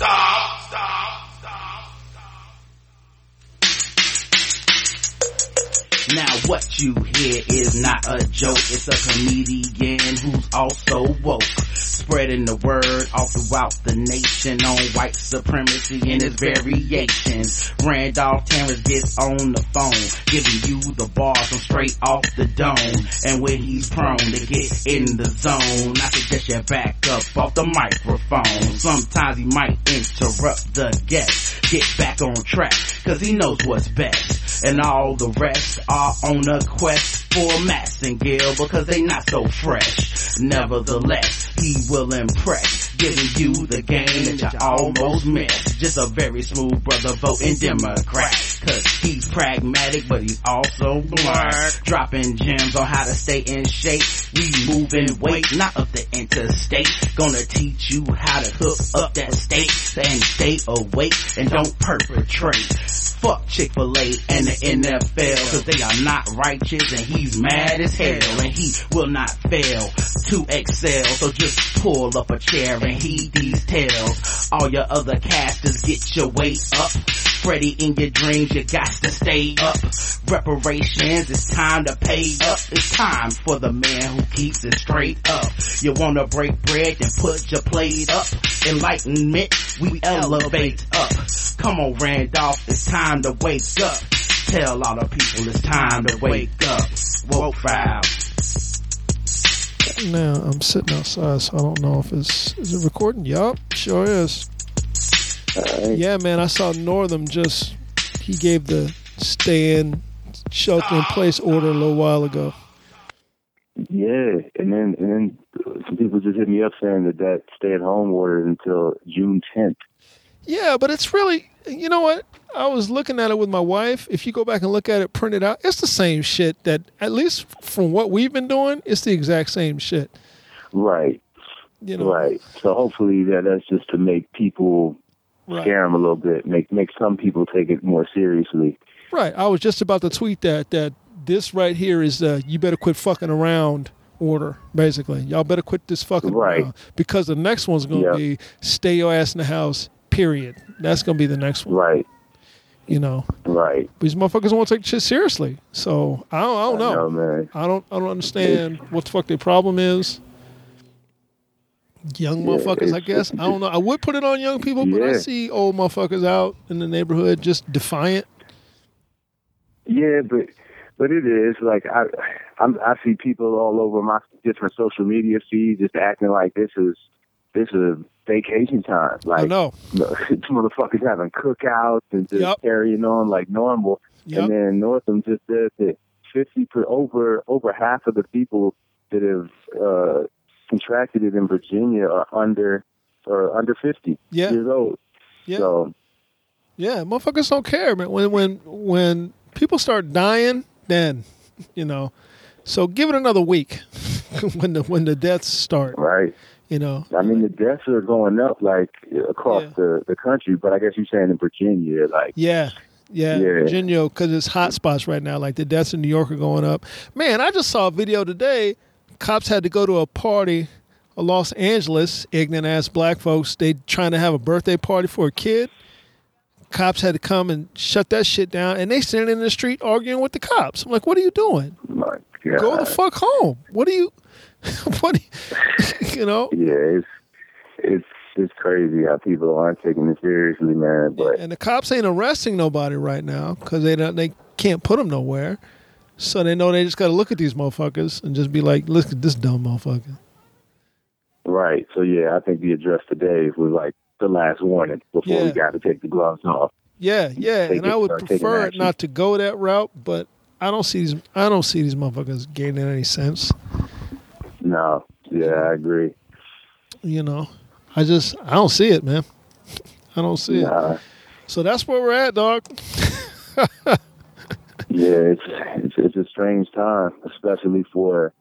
stop, stop, stop. Now what you hear is not a joke, it's a comedian who's also woke. Spreading the word all throughout the nation on white supremacy and its variations. Randolph Terrence gets on the phone, giving you the bars from straight off the dome. And when he's prone to get in the zone, I suggest you back up off the microphone. Sometimes he might interrupt the guest, get back on track, cause he knows what's best. And all the rest are on a quest for Massengale because they not so fresh. Nevertheless, he will impress, giving you the game that you almost missed. Just a very smooth brother voting Democrat. Cause he's pragmatic, but he's also blunt. Dropping gems on how to stay in shape. We moving weight, not up the interstate. Gonna teach you how to hook up that state and stay awake and don't perpetrate. Fuck Chick-fil-A and the NFL cause they are not righteous and he's mad as hell and he will not fail to excel. So just pull up a chair and heed these tales. All your other casters get your weight up. Freddy in your dreams, you got to stay up. Reparations, it's time to pay up. It's time for the man who keeps it straight up. You wanna break bread, then put your plate up. Enlightenment, we elevate up. Come on Randolph, it's time to wake up. Tell all the people it's time to wake up. Woke file. Now I'm sitting outside, so I don't know if it's is it recording. Yup, sure is. Yeah, man, I saw Northam just he gave the stay in shelter in place order a little while ago. Yeah, and then and then some people just hit me up saying that that stay at home order until June 10th. Yeah, but it's really you know what? I was looking at it with my wife. If you go back and look at it printed out, it's the same shit that at least from what we've been doing, it's the exact same shit. Right. You know. Right. So hopefully that that's just to make people Right. scare them a little bit, make make some people take it more seriously. Right. I was just about to tweet that that this right here is uh you better quit fucking around order, basically. Y'all better quit this fucking Right. around. Because the next one's gonna Yeah. be stay your ass in the house, period. That's gonna be the next one. Right. You know. Right. These motherfuckers won't take shit seriously. So I don't I don't know. know, man. I don't I don't understand what the fuck their problem is. Young Yeah, motherfuckers, I guess. I don't know. I would put it on young people, but I see old motherfuckers out in the neighborhood just defiant. Yeah, but but it is like I I'm, I see people all over my different social media feeds just acting like this is this is vacation time. Like I know. motherfuckers having cookouts and just Yep. carrying on like normal. Yep. And then Northam just said that fifty per over over half of the people that have uh, contracted it in Virginia are under or under fifty Yeah. years old. Yeah. So Yeah, motherfuckers don't care, man. When when when people start dying, then you know. So give it another week when the when the deaths start. right. You know. I mean, the deaths are going up like across the, the country, but I guess you're saying in Virginia, like Yeah. Yeah, Yeah. Virginia, because it's hot spots right now. Like the deaths in New York are going up. Man, I just saw a video today. Cops had to go to a party, a Los Angeles, ignorant ass black folks. They trying to have a birthday party for a kid. Cops had to come and shut that shit down, and they standing in the street arguing with the cops. I'm like, what are you doing? Go the fuck home. What are you? what? Do you, you know? yeah, it's it's it's crazy how people aren't taking it seriously, man. But And the cops ain't arresting nobody right now because they don't. They can't put them nowhere. So they know they just got to look at these motherfuckers and just be like, look at this dumb motherfucker. right, so yeah, I think the address today was like the last warning before Yeah. we got to take the gloves off. Yeah, yeah, Take and it- I would uh, prefer it not to go that route, but I don't see these. I don't see these motherfuckers gaining any sense. No, yeah, I agree. You know, I just I don't see it, man. I don't see Nah. it. So that's where we're at, dog. Yeah, it's, it's it's a strange time, especially for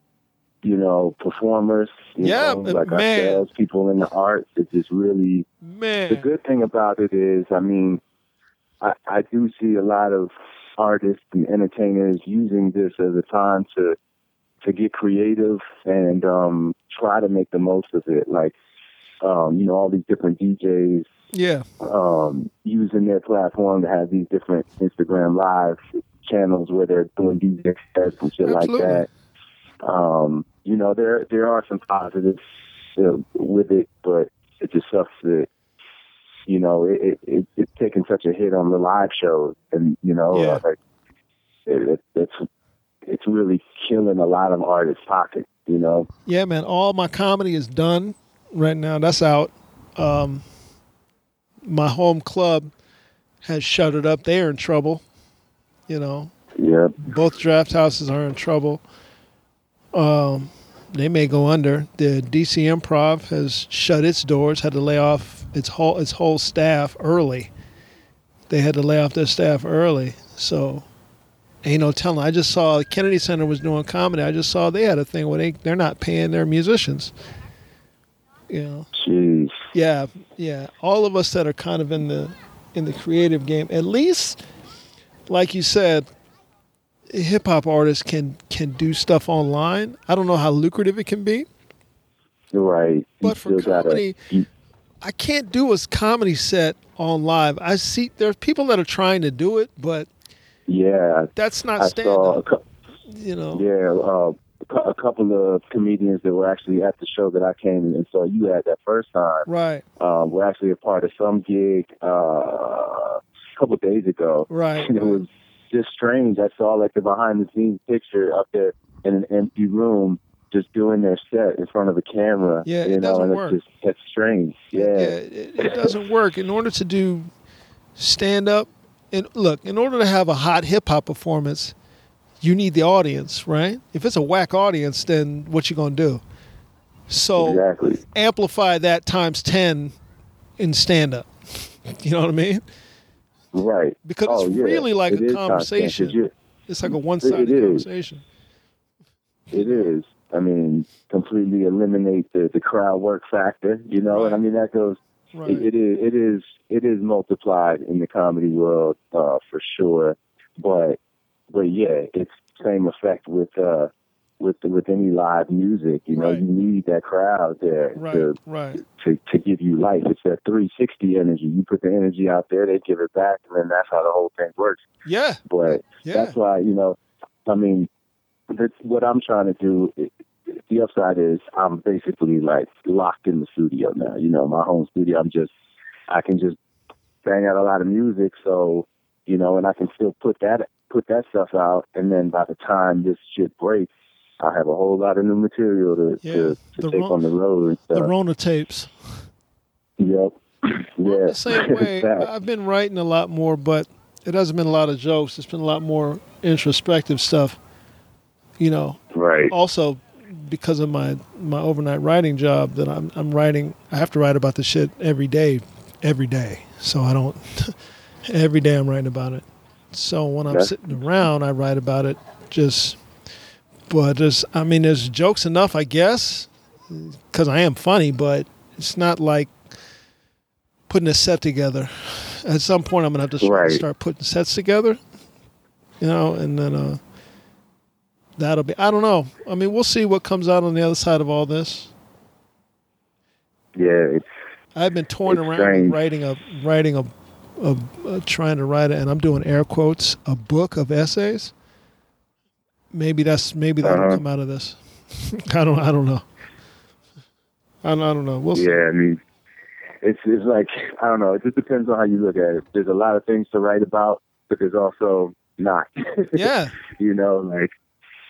you know performers. You Yeah, know, like man. ourselves, people in the arts. It's just really Man, the good thing about it is, I mean, I, I do see a lot of artists and entertainers using this as a time to to get creative and um, try to make the most of it. Like um, you know, all these different DJs Yeah. um, using their platform to have these different Instagram live channels where they're doing DJ sets and shit Absolutely. like that. Um, you know, there there are some positives uh, with it, but it just sucks that you know it, it, it it's taking such a hit on the live shows, and you know, Yeah. like it, it, it's it's really killing a lot of artists' pockets. You know, Yeah, man. All my comedy is done right now. That's out. Um, my home club has shuttered up. They are in trouble. You know, yeah, both draft houses are in trouble. Um, they may go under. The DC Improv has shut its doors. Had to lay off its whole its whole staff early. They had to lay off their staff early. So ain't no telling. I just saw Kennedy Center was doing comedy. I just saw they had a thing where they they're not paying their musicians. You know, jeez, yeah, yeah. All of us that are kind of in the in the creative game, at least, like you said, hip hop artists can can do stuff online. I don't know how lucrative it can be. right. But for still gotta, comedy- I can't do a comedy set on live. I see there's people that are trying to do it, but yeah, that's not standard. stand saw a up. cou- You know, Yeah, uh, a couple of comedians that were actually at the show that I came and saw you at that first time right, um, were actually a part of some gig uh, couple of days ago. right. And it was just strange. I saw like the behind the scenes picture up there in an empty room, just doing their set in front of a camera. Yeah, it you know, doesn't and work. it's just that's strange. Yeah, it, it doesn't work. In order to do stand up, and look, in order to have a hot hip hop performance, you need the audience, right? If it's a whack audience, then what you gonna do? So exactly. amplify that times ten in stand up. You know what I mean? Right. Because oh, it's yeah. really like It a is content, 'cause conversation. you- It's like a one sided conversation. It is. I mean, completely eliminate the, the crowd work factor, you know, and I mean that goes Right. it, it is it is it is multiplied in the comedy world uh, for sure. But but yeah, it's same effect with uh with with any live music. You know, Right. you need that crowd there right. to, Right. to to give you life. It's that 360 energy. You put the energy out there, they give it back, and then that's how the whole thing works. Yeah. But Yeah. that's why you know, I mean, that's what I'm trying to do. The upside is I'm basically like locked in the studio now. You know, my home studio. I'm just I can just bang out a lot of music, so you know, and I can still put that put that stuff out, and then by the time this shit breaks, I have a whole lot of new material to Yeah. to, to take ro- on the road and stuff. The stuff. Rona tapes. yep. Well, yeah. the same way. I've been writing a lot more, but it hasn't been a lot of jokes. It's been a lot more introspective stuff. You know, right. also because of my my overnight writing job that I'm I'm writing. I have to write about the shit every day, every day. So I don't. every day I'm writing about it. So when I'm Okay. sitting around, I write about it. Just, but there's. I mean, there's jokes enough, I guess, because I am funny. But it's not like putting a set together. At some point, I'm gonna have to start- Right. start putting sets together. You know, and then uh, that'll be. I don't know. I mean, we'll see what comes out on the other side of all this. Yeah. It's I've been torn It's around strange. writing a writing a, a, a trying to write it, and I'm doing air quotes a book of essays. Maybe that's maybe that'll Uh-huh. come out of this. I don't I don't know. I don't, I don't know. We'll see. Yeah, I mean, it's it's like I don't know. It just depends on how you look at it. There's a lot of things to write about, but there's also not. Yeah, you know, like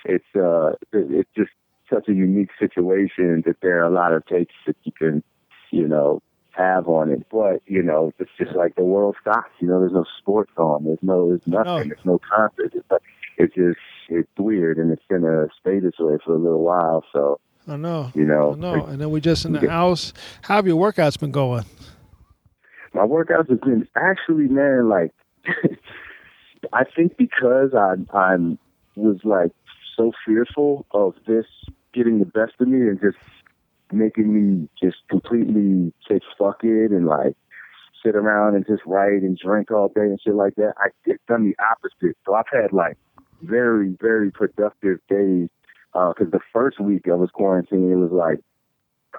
it's uh, it's just such a unique situation that there are a lot of takes that you can, you know, have on it. But you know, it's just like the world stops. You know, there's no sports on. There's no, there's nothing. No. There's no concert. It's like it's just it's weird, and it's gonna stay this way for a little while. So I know. you know, I know. And then we just in the Yeah. house. How have your workouts been going? my workouts have been actually man like I think because I I'm was like so fearful of this getting the best of me and just making me just completely say fuck it and like sit around and just write and drink all day and shit like that. I it's done the opposite. So I've had like very very productive days uh, because the first week I was quarantined, it was like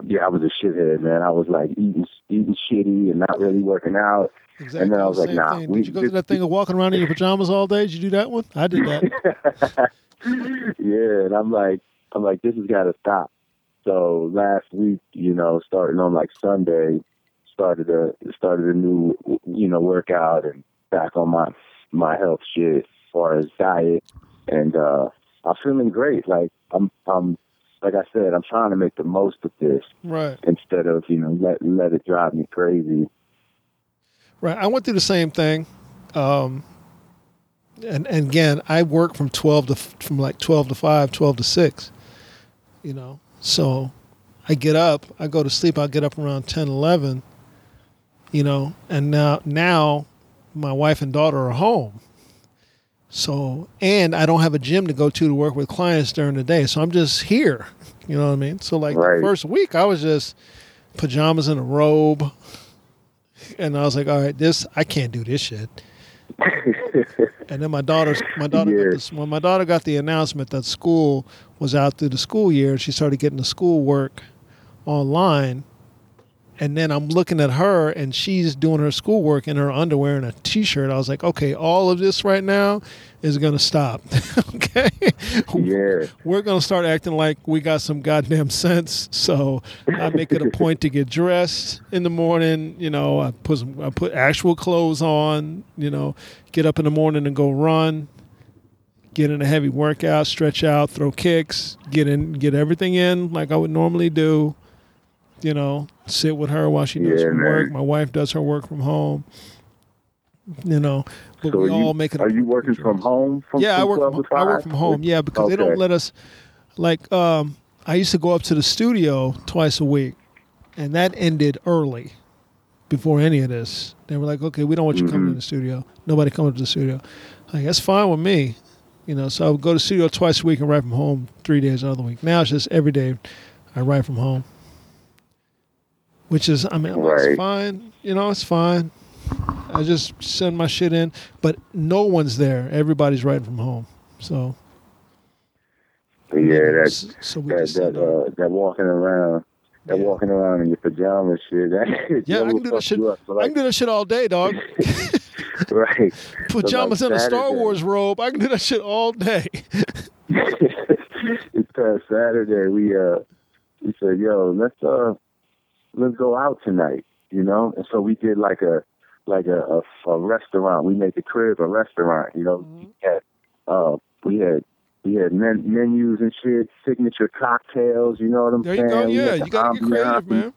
yeah, I was a shithead, man. I was like eating eating shitty and not really working out. Exactly. And then I was like, nah, thing. we- Did you go through that thing of walking around in your pajamas all day? Did you do that one? I did that. yeah, and I'm like, I'm like, this has got to stop. So last week, you know, starting on like Sunday, started a started a new, you know, workout and back on my my health shit far as diet, and uh I'm feeling great. Like I'm, I'm, like I said, I'm trying to make the most of this right. instead of you know let let it drive me crazy. Right. I went through the same thing. Um, and, and again, I work from 12 to, from like 12 to 5, 12 to 6, you know. So I get up, I go to sleep, I'll get up around 10, 11, you know, and now, now my wife and daughter are home. So, and I don't have a gym to go to to work with clients during the day. So I'm just here, you know what I mean? So like Right. the first week I was just pajamas and a robe. And I was like, all right, this, I can't do this shit. And then my daughter's my daughter Yeah. got this, when my daughter got the announcement that school was out through the school year, she started getting the school work online. And then I'm looking at her and she's doing her schoolwork in her underwear and a t-shirt. I was like, okay, all of this right now is going to stop. okay. Yeah, We're going to start acting like we got some goddamn sense. So I make it a point to get dressed in the morning. You know, I put some, I put actual clothes on. You know, get up in the morning and go run. Get in a heavy workout, stretch out, throw kicks, get in, get everything in like I would normally do. You know, sit with her while she does Yeah, her man. work. My wife does her work from home. You know, but so we are you, all make it. are you working from home? From, yeah, I work from, I work from home. Yeah, because they don't let us like um I used to go up to the studio twice a week and that ended early before any of this. They were like, "Okay, we don't want you coming Mhm. to the studio. Nobody coming to the studio." Like, that's fine with me. You know, so I would go to the studio twice a week and write from home 3 days out of the week. Now it's just every day I write from home. Which is I mean, Right. it's fine. You know, it's fine. I just send my shit in, but no one's there. Everybody's writing from home. So Yeah, that's so we that just that uh, that walking around, that Yeah. walking around in your pajamas shit. That Yeah, I can do that shit. up for I can do that shit all day, dog. right. Pajamas and a Star Wars robe. I can do that shit all day. this past Saturday, we uh we said, "Yo, let's uh let's go out tonight," you know. And so we did like a like a a, a restaurant. We made the crib a restaurant, you know. Mm-hmm. We had uh we had we had men, menus and shit, signature cocktails. You know what I'm There saying? you go. Yeah, you gotta get creative, man.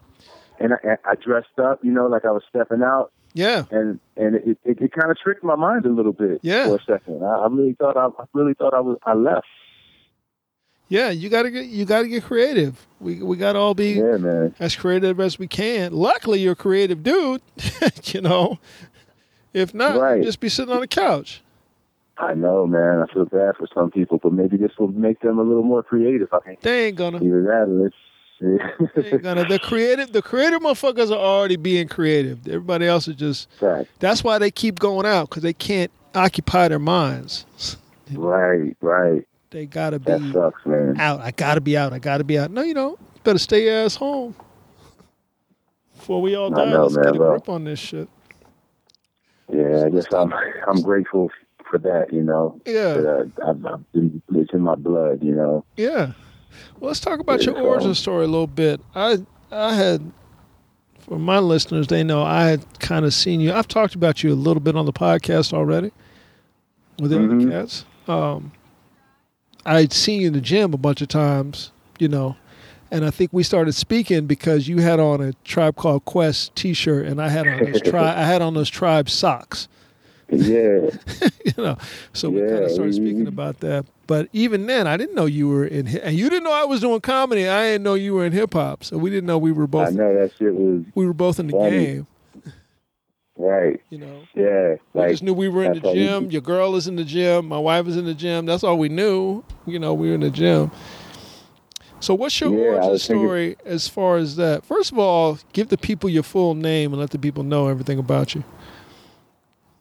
And I, I dressed up, you know, like I was stepping out, Yeah, and and it it, it kind of tricked my mind a little bit Yeah. for a second. I, I really thought I, I really thought I was I left. Yeah. You gotta get you gotta get creative. We we gotta all be Yeah, as creative as we can. Luckily, you're a creative dude. you know, if not, Right. just be sitting on the couch. I know, man. I feel bad for some people, but maybe this will make them a little more creative. I think They ain't gonna. either that or it's. They ain't gonna. The creative, the creative motherfuckers are already being creative. Everybody else is just. Fact. That's why they keep going out because they can't occupy their minds. Right, right. They gotta be That sucks, man. out. I gotta be out. I gotta be out. No, you don't. You better stay your ass home. Before we all I die, know, let's man, get a bro. grip on this shit. Yeah, I guess I'm. I'm grateful for that. You know, Yeah, that I, I've, I've been, it's in my blood. You know. yeah. Well, let's talk about your origin story a little bit. I, I had, for my listeners, they know I had kind of seen you. I've talked about you a little bit on the podcast already with the other Mhm. cats. Um, I'd seen you in the gym a bunch of times, you know, and I think we started speaking because you had on a Tribe Called Quest T-shirt, and I had on those tri- I had on those Tribe socks. Yeah, you know, so we kind of started speaking mm-hmm. about that. But even then, I didn't know you were in, hi- and you didn't know I was doing comedy. I didn't know you were in hip hop, so we didn't know we were both. I know that shit was we were both in the funny. game. Right. You know, Yeah, we like just knew we were in the we- gym. Your girl is in the gym. My wife is in the gym. That's all we knew. You know, we were in the gym. So, what's your Yeah, origin was thinking- story as far as that? First of all, give the people your full name and let the people know everything about you.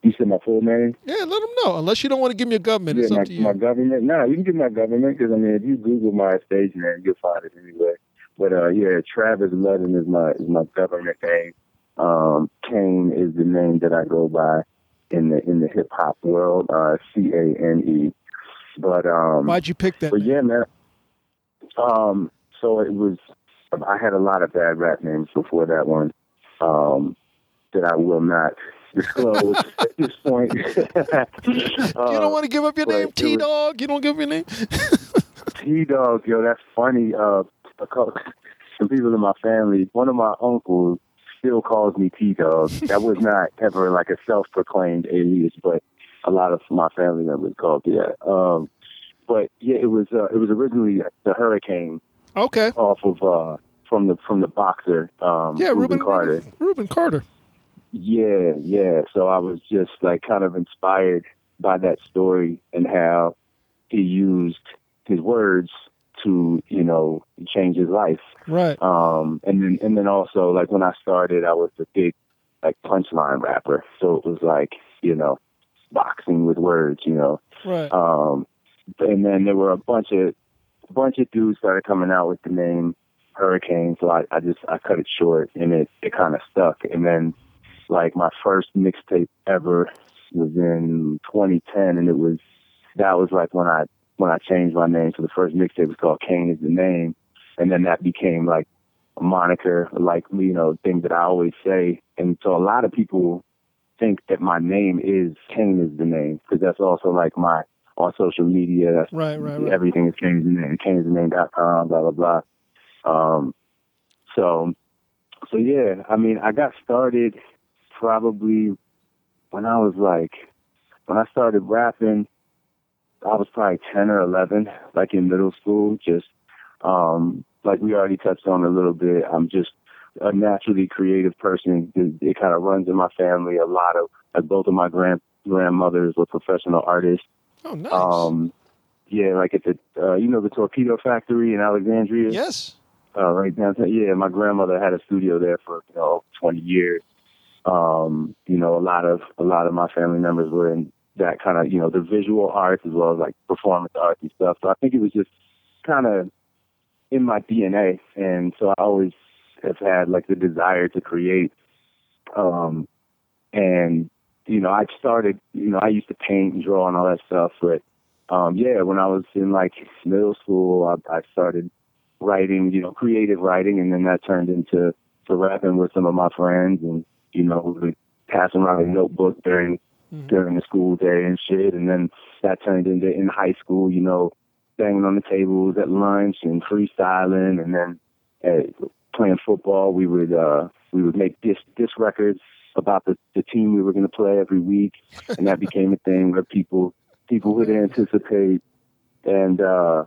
you said my full name. Yeah, let them know. Unless you don't want to give me your government, Yeah, it's my, up to you. my government. No, you can give my government because I mean, if you Google my stage name, you'll find it anyway. But uh, yeah, Travis Ludden is my is my government name. Um, Kane is the name that I go by in the in the hip hop world. Uh, C A N E. But um, Why'd you pick that? but name? yeah, man. Um, so it was. I had a lot of bad rap names before that one. Um, that I will not disclose at this point. you don't want to give up your name, T Dog. You don't give up your name. T Dog, yo, that's funny. Uh, some people in my family, one of my uncles still calls me T Dog. That was not ever like a self proclaimed alias, but a lot of my family members called me that. Um, but yeah, it was uh, it was originally the Hurricane Okay. off of uh, from the from the boxer um, Yeah, Rubin Rubin Carter. Rubin Carter. Yeah, yeah. So I was just like kind of inspired by that story and how he used his words to, you know, change his life. Right. Um, and then and then also like when I started, I was a big like punchline rapper. So it was like, you know, boxing with words, you know. Right. Um, and then there were a bunch of a bunch of dudes started coming out with the name Hurricane, so I, I just I cut it short, and it it kind of stuck. And then like my first mixtape ever was in 2010, and it was that was like when I when I changed my name. So the first mixtape was called Kane is the name, and then that became like a moniker, like you know, thing that I always say. And so a lot of people think that my name is Kane is the name because that's also like my on social media. That's Right, right, right. everything is Kane's the name, Kane's the name.com, blah blah blah. Um, so so yeah, I mean, I got started probably when I was like when I started rapping. I was probably ten or eleven, like in middle school. Just um, like we already touched on a little bit. I'm just a naturally creative person. It, it kind of runs in my family. A lot of like both of my grand grandmothers were professional artists. Oh, nice. Um, yeah, like at the uh, you know the torpedo factory in Alexandria. yes. Uh, right downtown. Yeah, my grandmother had a studio there for you know 20 years. Um, you know, a lot of a lot of my family members were in that kind of you know the visual arts as well as like performance arts and stuff. So I think it was just kind of in my DNA, and so I always have had like the desire to create. Um, and you know, I started. You know, I used to paint and draw and all that stuff, but um, yeah, when I was in like middle school, I, I started writing, you know, creative writing, and then that turned into to rapping with some of my friends, and you know, we would pass around a notebook during during the school day and shit, and then that turned into in high school, you know, banging on the tables at lunch and freestyling, and then uh, playing football. We would uh, we would make disc disc records about the the team we were going to play every week, and that became a thing where people people would anticipate, and uh,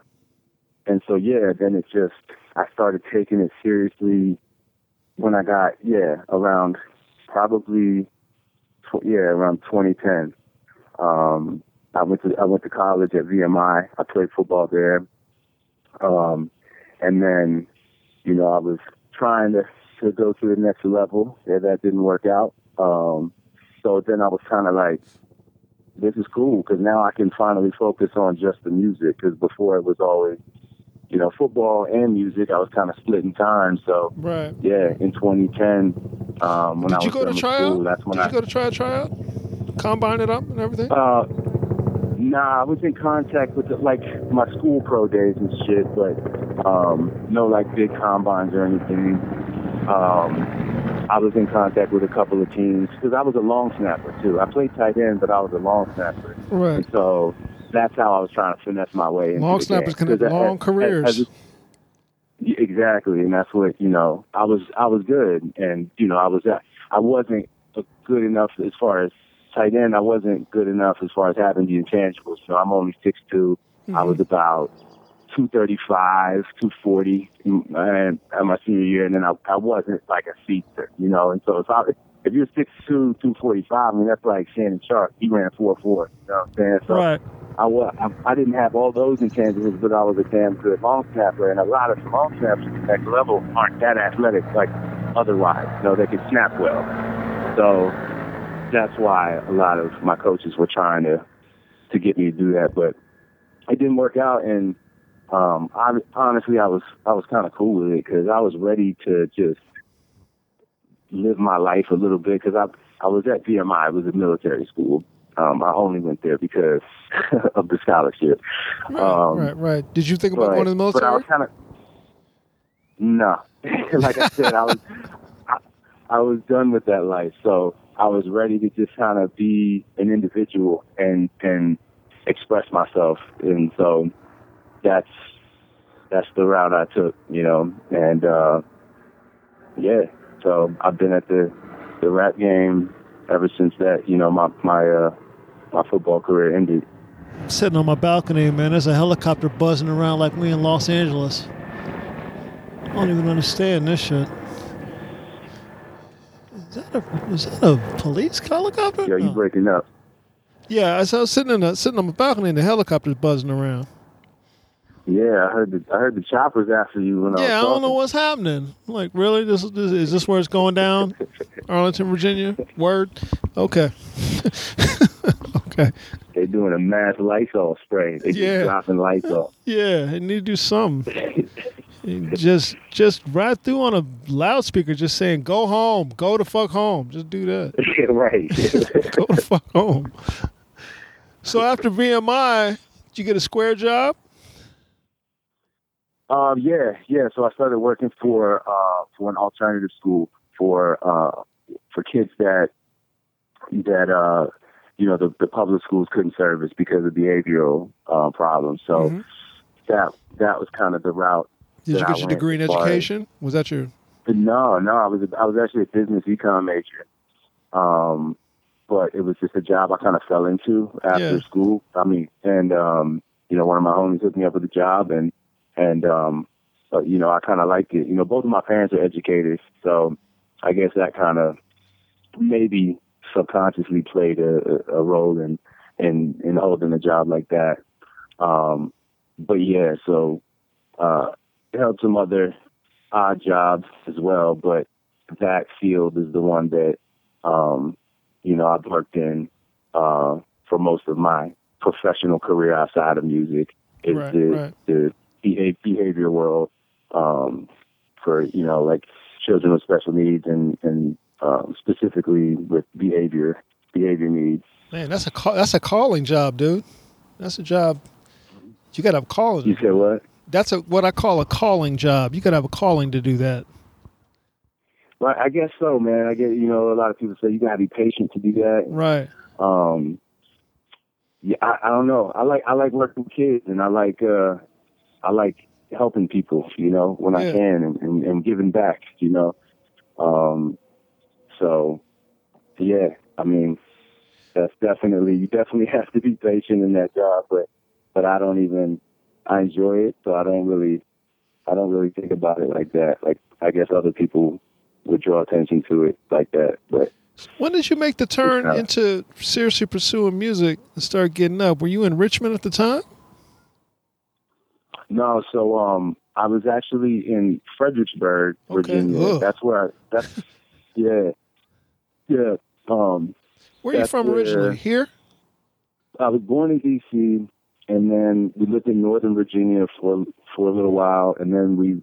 and so yeah, then it just I started taking it seriously when I got yeah around probably tw- yeah around 2010. Um, I went to I went to college at VMI. I played football there, um, and then you know I was trying to to go to the next level. Yeah, that didn't work out. Um, so then I was kind of like, this is cool because now I can finally focus on just the music. Because before it was always, you know, football and music. I was kind of splitting time. So Right. yeah, in 2010, um, when I Did you was go to tryout? school, that's when Did I you go to try tryout? Combine it up and everything? Uh, nah, I was in contact with the, like my school pro days and shit, but um, no like big combines or anything. Um, I was in contact with a couple of teams because I was a long snapper too. I played tight end, but I was a long snapper, right. and so that's how I was trying to finesse my way. Into Long snappers can have long as- careers. as a- Yeah, exactly, and that's what you know. I was I was good, and you know I was uh, I wasn't good enough as far as tight end. I wasn't good enough as far as having the intangibles. So I'm only six two. I was mm-hmm. about two thirty five, two forty, mm, and at my senior year, and then I I wasn't like a feature, you know. And so if I if you're six two, two forty five, I mean that's like Shannon Sharpe. He ran four four. You know what I'm saying? So Right. I was I, I didn't have all those intangibles, but I was a damn good long snapper, and a lot of long snappers at that level aren't that athletic like otherwise. You know, they can snap well. So that's why a lot of my coaches were trying to to get me to do that, but it didn't work out. And um, I honestly I was I was kind of cool with it because I was ready to just live my life a little bit because I I was at VMI, it was a military school. Um, I only went there because of the scholarship. Right, Um, right, right. Did you think about but, going to the but I was kind of no. like I said, I was I, I was done with that life, so I was ready to just kind of be an individual and and express myself, and so that's that's the route I took, you know, and uh yeah, so I've been at the the rap game ever since that, you know, my my uh my football career ended. Sitting on my balcony, man. There's a helicopter buzzing around like we in Los Angeles. I don't even understand this shit. Is that a, is that a police helicopter? Yo, you breaking up. Yeah, I was, I was sitting in a, sitting on my balcony and the helicopter's buzzing around. Yeah, I heard the I heard the choppers after you when I was Yeah, I don't know what's happening. I'm like, really? This, this is this where it's going down? Arlington, Virginia. Word. Okay. okay. They're doing a mass Lysol spray. They Yeah. just dropping Lysol. Yeah, they need to do something. just just right through on a loudspeaker, just saying, "Go home, go the fuck home." Just do that. Yeah, right. Go the fuck home. So after VMI, did you get a square job? Um, yeah, yeah. So I started working for uh for an alternative school for uh for kids that that uh you know the the public schools couldn't service because of behavioral uh, problems. So Mhm. that that was kind of the route. Did you get I your degree in as- education? Was that your? No, no, I was I was actually a business econ major. Um, but it was just a job I kind of fell into after Yeah. school. I mean, and um, you know, one of my homies hooked me up with a job, and and um, so, you know, I kind of liked it. You know, both of my parents are educators, so I guess that kind of maybe subconsciously played a, a role in in in holding a job like that. Um, but yeah, so uh, held some other odd jobs as well, but that field is the one that um, you know I've worked in uh, for most of my professional career outside of music. Is Right, the right. the beha- behavior world um, for you know like children with special needs and and um, specifically with behavior behavior needs. Man, that's a call, that's a calling job, dude. That's a job. You got to have a calling. You said what? That's a what I call a calling job. You got to have a calling to do that. Well, I guess so, man. I get you know a lot of people say you gotta be patient to do that. Right. um yeah I, I don't know i like i like working with kids and i like uh i like helping people you know when Yeah. i can and, and, and giving back you know um so yeah i mean that's definitely you definitely have to be patient in that job but but i don't even i enjoy it so i don't really i don't really think about it like that like i guess other people would draw attention to it like that but When did you make the turn into seriously pursuing music and start getting up? Were you in Richmond at the time? No, so um, I was actually in Fredericksburg, Virginia. Ugh. That's where I. That's yeah, yeah. Um, Where are you from where- originally? Here? I was born in D.C. and then we lived in Northern Virginia for for a little while, and then we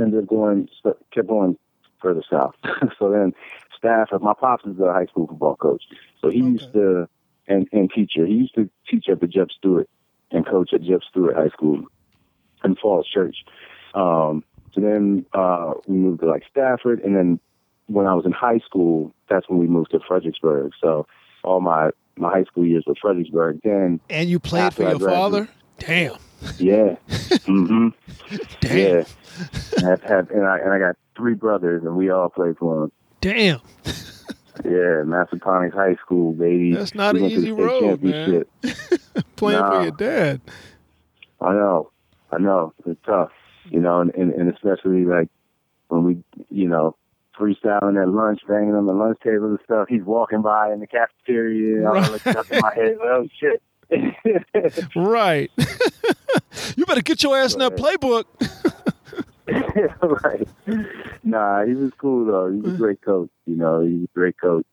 ended up going kept going further south. so then, staff. Of my pops is a high school football coach, so he used to and and teacher. He used to teach at the Jeb Stuart and coach at Jeb Stuart High School in Falls Church. Um, so then uh, we moved to like Stafford, and then when I was in high school, that's when we moved to Fredericksburg. So all my my high school years were Fredericksburg. Then And you played for your father? Damn. yeah, mm-hmm. Damn. yeah. have, have, and I and I got three brothers, and we all played for them. Damn. Yeah, Massaponax High School, baby. That's not We an went to the easy road, man. Playing for your dad. I know, I know. It's tough, you know, and, and, and especially like when we, you know, freestyling at lunch, banging on the lunch table and stuff. He's walking by in the cafeteria. and I'm Right. looking up in my head. Oh shit. Right. you better get your ass in that Right. playbook. right. Nah, he was cool though. He was a great coach. You know, he's a great coach.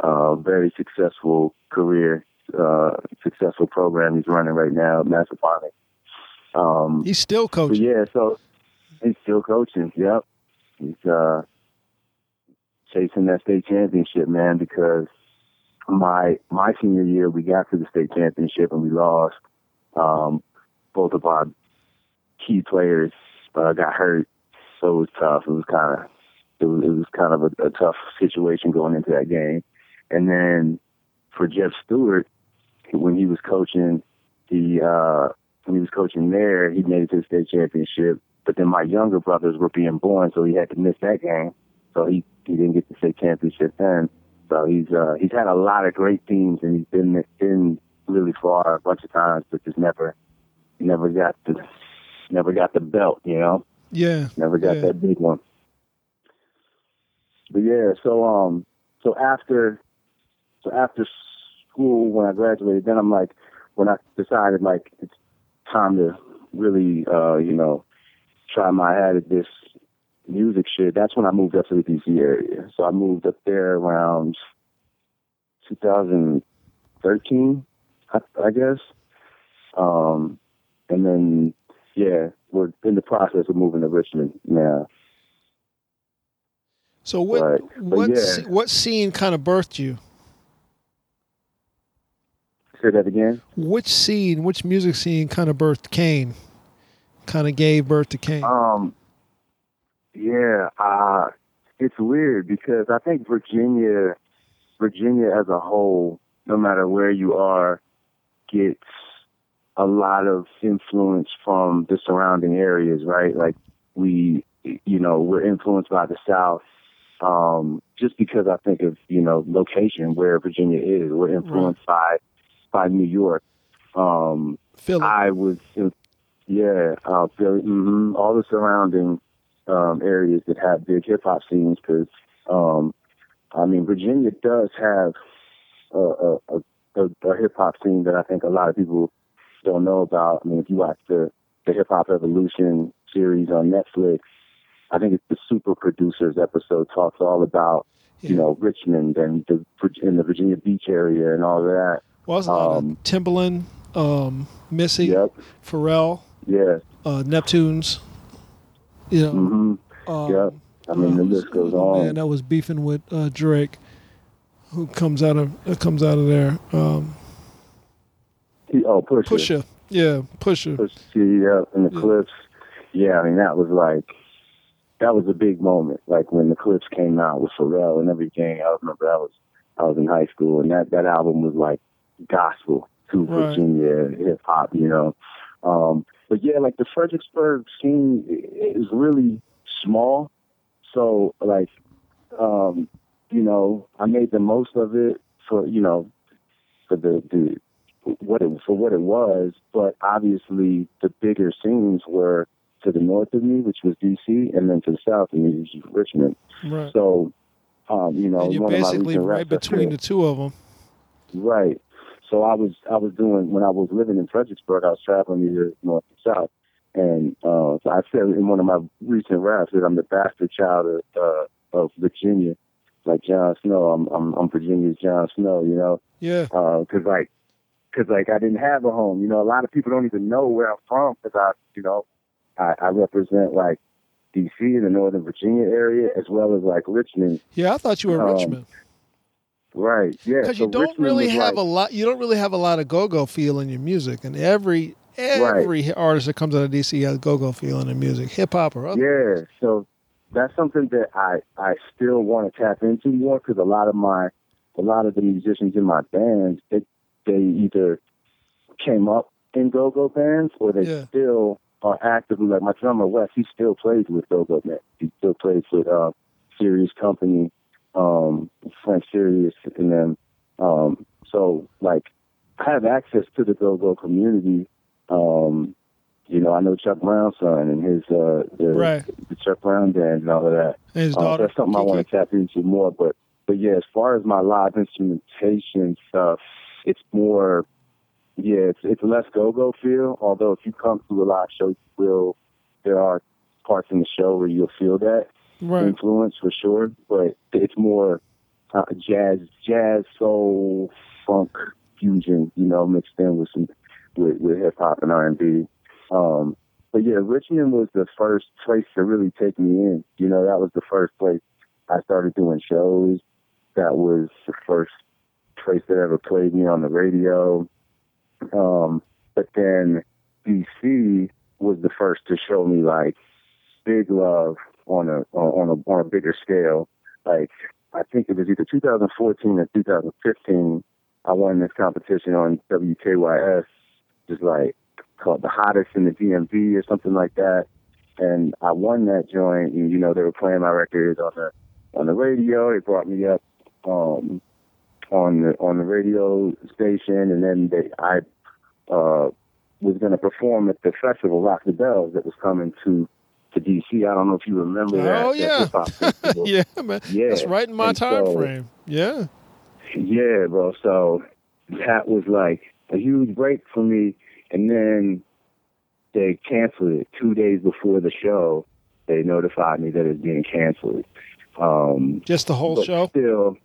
Uh, very successful career, uh, successful program he's running right now, Massaponax. Um, He's still coaching. yeah, so he's still coaching. Yep, he's uh, chasing that state championship, man. Because my my senior year, we got to the state championship and we lost. Um, both of our key players uh, got hurt, so it was tough. It was kind of it was, it was kind of a, a tough situation going into that game. And then for Jeb Stuart, when he was coaching the uh, when he was coaching there, he made it to the state championship. But then my younger brothers were being born, so he had to miss that game. So he he didn't get the state championship then. So he's uh, he's had a lot of great teams, and he's been been really far a bunch of times, but just never never got the never got the belt. You know, Yeah. never got Yeah. that big one. But yeah, so um, so after so after school when I graduated, then I'm like when I decided like it's time to really uh, you know try my hand at this music shit. That's when I moved up to the DC area. So I moved up there around 2013, I, I guess. Um, and then yeah, we're in the process of moving to Richmond now. So what Right. But what yeah. what scene kind of birthed you? Say that again. Which scene, which music scene kind of birthed Kane? Kind of gave birth to Kane. Um, yeah, uh, it's weird because I think Virginia, Virginia as a whole, no matter where you are, gets a lot of influence from the surrounding areas, right? Like we, you know, we're influenced by the South. Um, just because I think of, you know, location where Virginia is, we're influenced by, by New York. Um, Philly. I was, yeah, uh, Philly, hmm all the surrounding um, areas that have big hip hop scenes. Because, um, I mean, Virginia does have a, a, a, a, hip hop scene that I think a lot of people don't know about. I mean, if you watch the the Hip Hop Evolution series on Netflix, I think it's the Super Producers episode talks all about you know Richmond and the in the Virginia Beach area and all that. Well, lot um, Timbaland, um, Missy, Yep. Pharrell, Yeah. uh, Neptunes. You know, hmm um, Yep. I mean, the list goes on. Man, that was beefing with uh, Drake, who comes out of uh, comes out of there. Um, He- oh, Pusha. Pusha, yeah, Pusha. Pusha yeah, and the Yeah. Clipse. Yeah, I mean that was like that was a big moment. Like when the Clipse came out with Pharrell and everything. I remember I was I was in high school and that that album was like gospel to Right. Virginia hip hop, you know. Um, but yeah, like the Fredericksburg scene is really small. So like, um, you know, I made the most of it for you know for the the what it for what it was, but obviously the bigger scenes were to the north of me, which was DC, and then to the south of me, which was Richmond. Right. So, um, you know, and you're one of my basically right between the two of them. Right. So I was I was doing when I was living in Fredericksburg, I was traveling either north and south, and uh, so I said in one of my recent raps that I'm the bastard child of, uh, of Virginia, like Jon Snow. I'm I'm, I'm Virginia's Jon Snow, you know Yeah. because like, cause like I didn't have a home. You know, a lot of people don't even know where I'm from because I, you know, I, I represent like D.C. in the Northern Virginia area as well as like Richmond. Yeah, I thought you were Um, Richmond Right. Yeah. because so you don't Richmond really have like, a lot. You don't really have a lot of go-go feel in your music, and every every artist that comes out of DC has go-go feel in their music, hip hop or other. Yeah. So that's something that I I still want to tap into more because a lot of my a lot of the musicians in my band they they either came up in go-go bands or they Yeah. still are actively like my drummer Wes he still plays with go-go bands he still plays with uh Serious Company um Frank Serious and them um so like I have access to the go-go community um you know I know Chuck Brown's son and his uh the, Right. the Chuck Brown band and all of that And his uh, that's something I want to tap into more. But but yeah, as far as my live instrumentation stuff, it's more yeah, it's it's less go go feel. Although if you come to a live show, you will there are parts in the show where you'll feel that Right. influence for sure. But it's more uh, jazz, jazz, soul, funk fusion, you know, mixed in with some with, with hip hop and R and B. Um, but yeah, Richmond was the first place to really take me in. You know, that was the first place I started doing shows. That was the first place that ever played me on the radio. Um, but then DC was the first to show me like big love on a on a on a bigger scale. Like I think it was either 2014 or 2015. I won this competition on WKYS, just like called the hottest in the DMV or something like that. And I won that joint, and you know they were playing my records on the on the radio. They brought me up um, on the on the radio station, and then they I uh, was going to perform at the festival Rock the Bells that was coming to to DC. I don't know if you remember that. Oh yeah, hip-hop yeah, man. Yeah. That's right in my And time so- frame. Yeah. Yeah, bro. So that was like a huge break for me. And then they canceled it two days before the show. They notified me that it's being canceled. Um, Just the whole show. Still,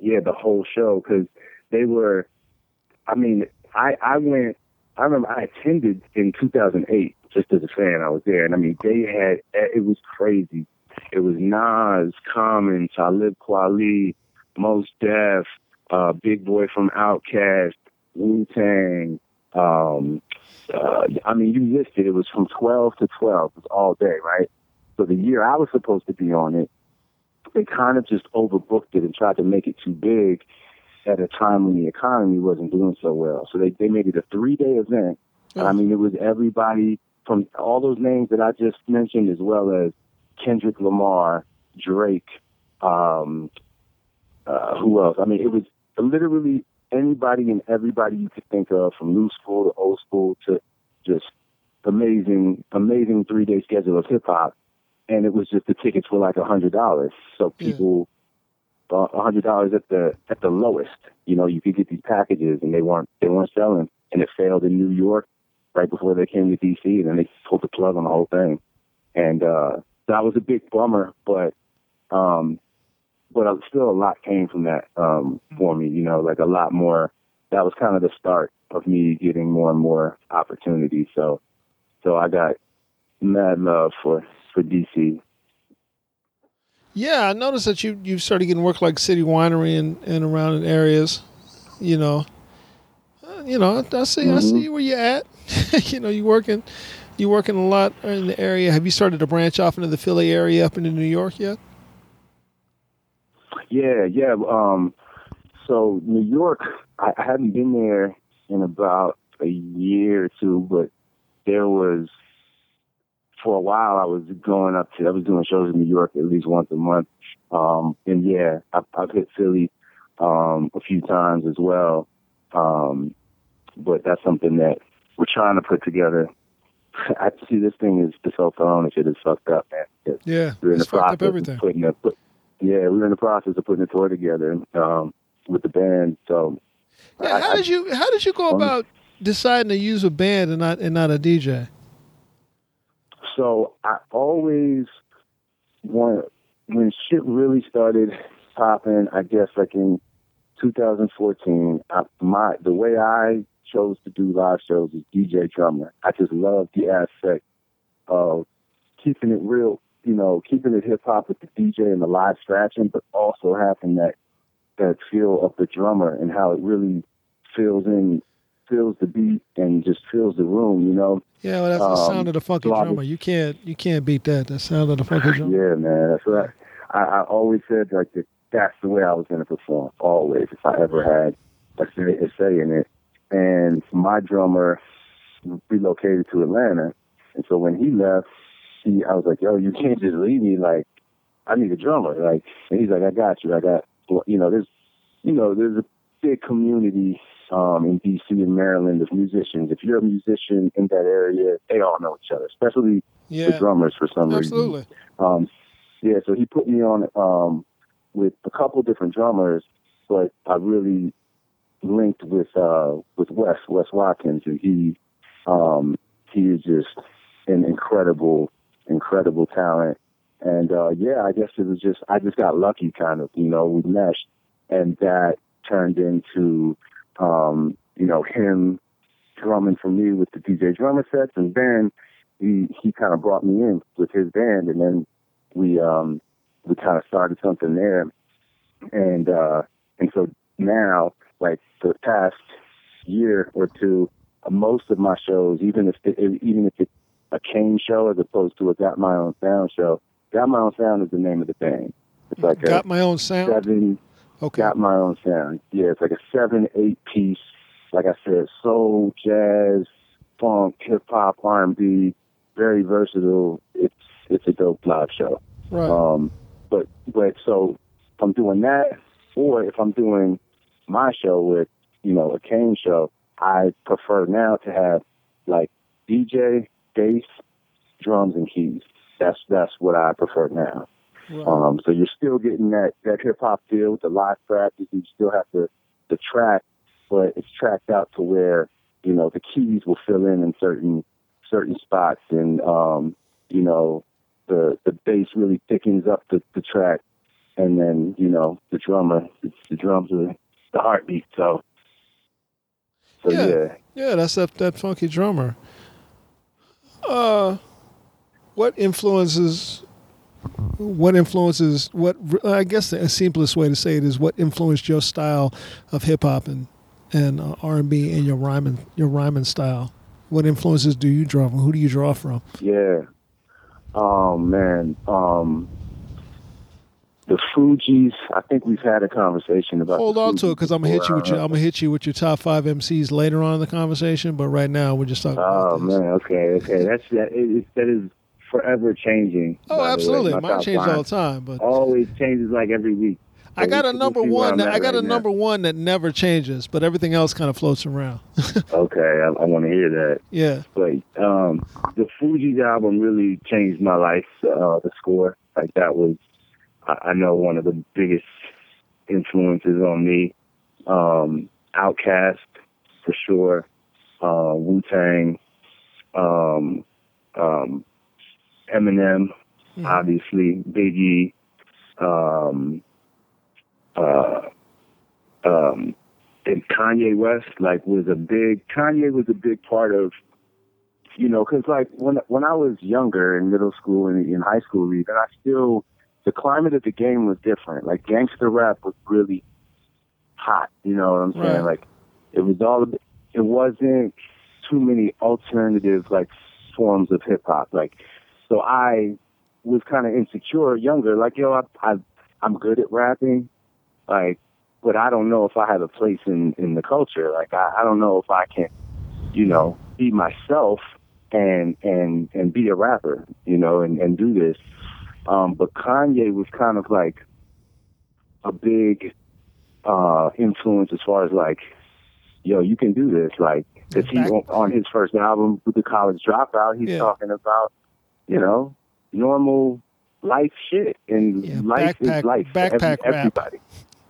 yeah, the whole show because they were. I mean, I I went. I remember I attended in 2008 just as a fan. I was there, and I mean, they had it was crazy. It was Nas, Common, Talib Kweli, Mos Def, uh, Big Boi from Outkast, Wu Tang. Um, uh, I mean, you listed it was from 12 to 12. It was all day, right? So the year I was supposed to be on it, they kind of just overbooked it and tried to make it too big at a time when the economy wasn't doing so well. So they, they made it a three day event. And I mean, it was everybody from all those names that I just mentioned, as well as Kendrick Lamar, Drake, um, uh, who else? I mean, it was literally anybody and everybody you could think of, from new school to old school to just amazing, amazing three day schedule of hip hop. And it was just the tickets were like a hundred dollars. So people, uh, a hundred dollars at the at the lowest. You know, you could get these packages and they weren't they weren't selling, and it failed in New York right before they came to DC, and then they pulled the plug on the whole thing. And uh, that was a big bummer, but um, but still a lot came from that um, for me. You know, like a lot more. That was kind of the start of me getting more and more opportunities. So, so I got mad love for for DC. Yeah, I noticed that you you started getting work like City Winery and, and around in areas. You know, Uh, you know, I, I see I Mhm. see where you're at. you know, you working you working a lot in the area. Have you started to branch off into the Philly area up into New York yet? Yeah, yeah. Um, so New York, I, I hadn't been there in about a year or two, but there was for a while I was going up to I was doing shows in New York at least once a month. Um, and yeah, I've, I've hit Philly um, a few times as well. Um, but that's something that we're trying to put together. I see this thing is the cell phone shit is fucked up, man. Yeah, we're in it's the fucked up process everything. of putting a put, yeah, we're in the process of putting a tour together um, with the band. So Yeah, I- how did you how did you go Um, about deciding to use a band and not and not a DJ? So I always want when shit really started popping. I guess like in 2014. I, my the way I chose to do live shows is DJ drummer. I just love the aspect of keeping it real. You know, keeping it hip hop with the DJ and the live scratching, but also having that that feel of the drummer and how it really fills in, fills the beat and just fills the room. You know. Yeah, well, that's the Um, sound of the funky so drummer. You can't you can't beat that. The sound of the funky drummer. Yeah, man. That's what I, I, always said. Like that, that's the way I was going to perform. Always, if I ever had a say in it. And my drummer relocated to Atlanta, and so when he left, he I was like, "Yo, you can't just leave me. Like, I need a drummer." Like, and he's like, "I got you. I got you know, there's you know, there's a big community." Um, in DC and Maryland of musicians. If you're a musician in that area, they all know each other, especially the drummers for some reason. absolutely. Um, yeah, so he put me on um, with a couple different drummers, but I really linked with uh, with Wes Wes Watkins, and he um, he is just an incredible, incredible talent. And uh, yeah, I guess it was just I just got lucky, kind of. You know, we meshed, and that turned into um, you know him drumming for me with the DJ drummer sets, and then he he kind of brought me in with his band, and then we um we kind of started something there, and uh and so now like the past year or two, uh, most of my shows, even if it, even if it's a Kane show as opposed to a Got My Own Sound show, Got My Own Sound is the name of the band. It's like Got my own sound. seven Okay. Got My Own Sound. Yeah, it's like a seven, eight piece. Like I said, soul, jazz, funk, hip hop, R and B, very versatile. It's it's a dope live show. Right. Um, but but so if I'm doing that, or if I'm doing my show with you know a Kane show, I prefer now to have like DJ, bass, drums, and keys. That's that's what I prefer now. Um, so you're still getting that that hip hop feel with the live practice. You still have the the track, but it's tracked out to where you know the keys will fill in in certain certain spots, and um, you know the the bass really thickens up the, the track, and then you know the drummer, it's, the drums are the heartbeat. So, so Yeah. yeah. Yeah, that's that that funky drummer. Uh, what influences? What influences? What I guess the simplest way to say it is what influenced your style of hip hop and and uh, R and B and your rhyming your rhyming style. What influences do you draw from? Who do you draw from? Yeah. Oh man. Um the Fugees, I think we've had a conversation about Hold on to it because I'm gonna hit you with your I'm gonna hit you with your top five MCs later on in the conversation. But right now we're just talking. Oh man, okay, okay. That's that is that is forever changing. Oh, way. absolutely. My Mine changes all the time, but Always changes like every week. I got a number one. That, I got right a now. number one that never changes, but everything else kind of floats around. Okay, I, I want to hear that. yeah. But um, the Fugees album really changed my life. Uh, the score, like that was, I, I know one of the biggest influences on me. Um, Outkast, for sure. Uh, Wu Tang. Um, um, Eminem, Mhm. obviously. Biggie. Um, uh, um, and Kanye West like was a big Kanye was a big part of you know because like when when I was younger in middle school and in high school even I still the climate of the game was different like gangster rap was really hot you know what I'm saying Right. like it was all it wasn't too many alternative like forms of hip hop like so I was kind of insecure younger like yo I, I I'm good at rapping like but I don't know if I have a place in in the culture. Like I, I don't know if I can, you know, be myself and and and be a rapper, you know, and and do this. Um, but Kanye was kind of like a big uh influence as far as like, yo, you can do this. Like, cause he on his first album with the College Dropout, he's Yeah. talking about, you know, normal life shit, and Yeah, life backpack- is life. every- backpack rap. everybody.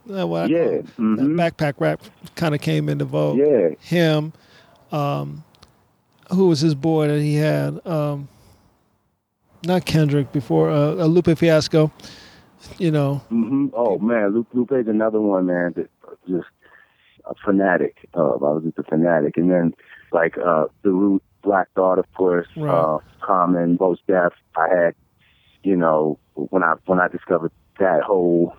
What Yeah. mhm. That backpack rap kind of came into vogue. Yeah. Him, um, who was his boy that he had? Um, not Kendrick before uh, uh, Lupe Fiasco. You know, hmm Oh man, Lupe, Lupe's another one, man. That just a fanatic. Uh, I was just a fanatic, and then like uh, the Root, Black Thought, of course, Right. uh, Common, Mos Def. I had, you know, when I when I discovered that whole,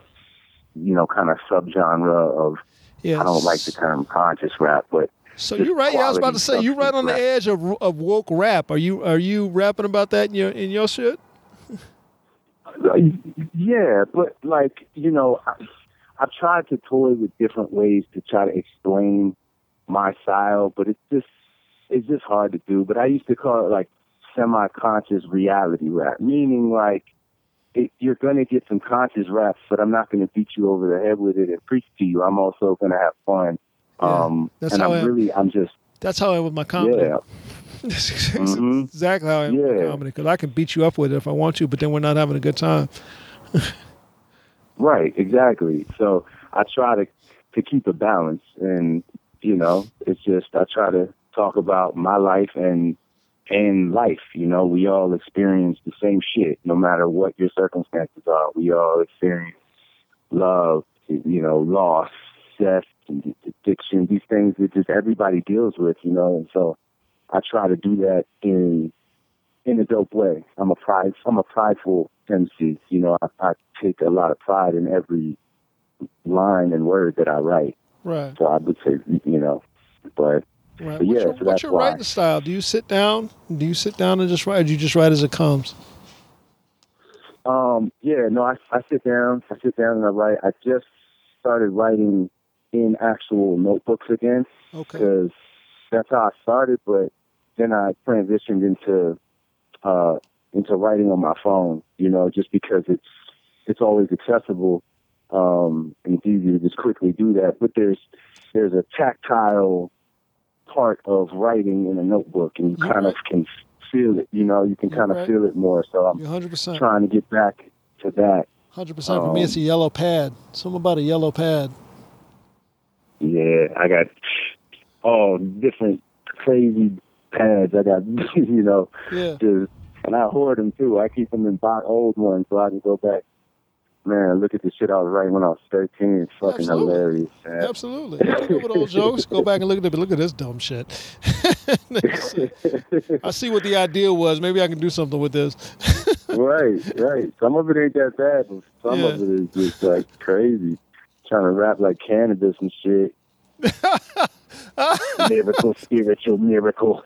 you know, kind of subgenre of yeah. I don't like the term conscious rap, but So you're right. Yeah, I was about to say you're right on the edge of of woke rap. Are you are you rapping about that in your in your shit? Yeah, but like you know, I, I've tried to toy with different ways to try to explain my style, but it's just it's just hard to do. But I used to call it like semi-conscious reality rap, meaning like it, you're gonna get some conscious raps, but I'm not gonna beat you over the head with it and preach to you. I'm also gonna have fun. Yeah, um, that's and how I'm I- really, I'm just That's how I am with my comedy. yeah. That's Mhm. exactly how I am with my Yeah. comedy because I can beat you up with it if I want to, but then we're not having a good time. Right, exactly. So I try to to keep a balance, and you know, it's just I try to talk about my life and and life. You know, we all experience the same shit, no matter what your circumstances are. We all experience love, you know, loss, incest and addiction, these things that just everybody deals with, you know. And so I try to do that in in a dope way. I'm a pride I'm a prideful MC. You know, I, I take a lot of pride in every line and word that I write. Right. So I would say, you know, but Right. But what's yeah, your, so what's your writing style? Do you sit down? Do you sit down and just write? Or do you just write as it comes? Um, yeah, no, I, I sit down, I sit down and I write. I just started writing in actual notebooks again Okay. because that's how I started. But then I transitioned into uh, into writing on my phone. You know, just because it's it's always accessible um, and it's easy to just quickly do that. But there's there's a tactile part of writing in a notebook, and you You're kind of can feel it. You know, you can You're kind of feel it more. So I'm 100%. trying to get back to that. 100% for me, it's a yellow pad. Something about a yellow pad. Yeah, I got all different crazy pads. I got, you know, Yeah. just, and I hoard them too. I keep them in box, old ones so I can go back. Man, look at the shit I was writing when I was 13. It's fucking Absolutely. hilarious. Man. Absolutely. You come with old jokes. Go back and look at it. Look at this dumb shit. I see what the idea was. Maybe I can do something with this. right, right. Some of it ain't that bad, but some Yeah. of it is just like crazy. Trying to rap like Canibus and shit. miracle, spiritual miracle.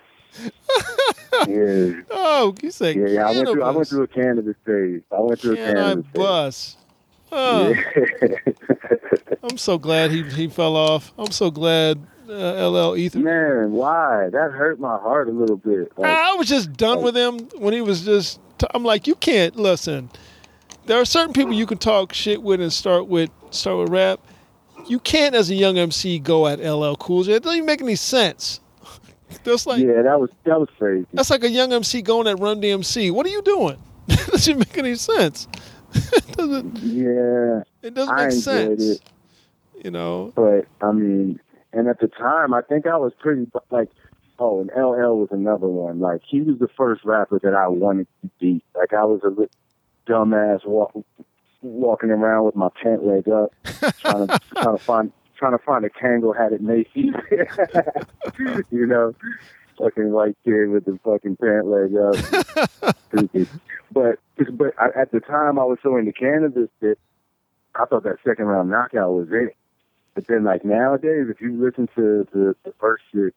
yeah, Oh, you say yeah, yeah. I went through. I went through a Canibus phase. I went through a Can I Canibus phase. bust? Oh, Yeah. I'm so glad he he fell off. I'm so glad uh, LL Ether. Man, why? That hurt my heart a little bit. Like, I was just done with him when he was just. T- I'm like, you can't listen. There are certain people you can talk shit with and start with start with rap. You can't, as a young MC, go at LL Cool J. It doesn't even make any sense. That's like yeah, that was that was crazy. that's like a young MC going at Run DMC. What are you doing? it doesn't make any sense. it doesn't. Yeah, It doesn't I make sense. it. You know. but I mean, and at the time, I think I was pretty like. Oh, and LL was another one. Like he was the first rapper that I wanted to beat. Like I was a li- dumbass walk, walking around with my pant leg up, trying to trying to find trying to find a Kangol hat at Macy's. you know, fucking white kid with the fucking pant leg up. Stupid. But but I, at the time, I was so into Canibus that I thought that second round knockout was it. But then, like nowadays, if you listen to the, the first shit,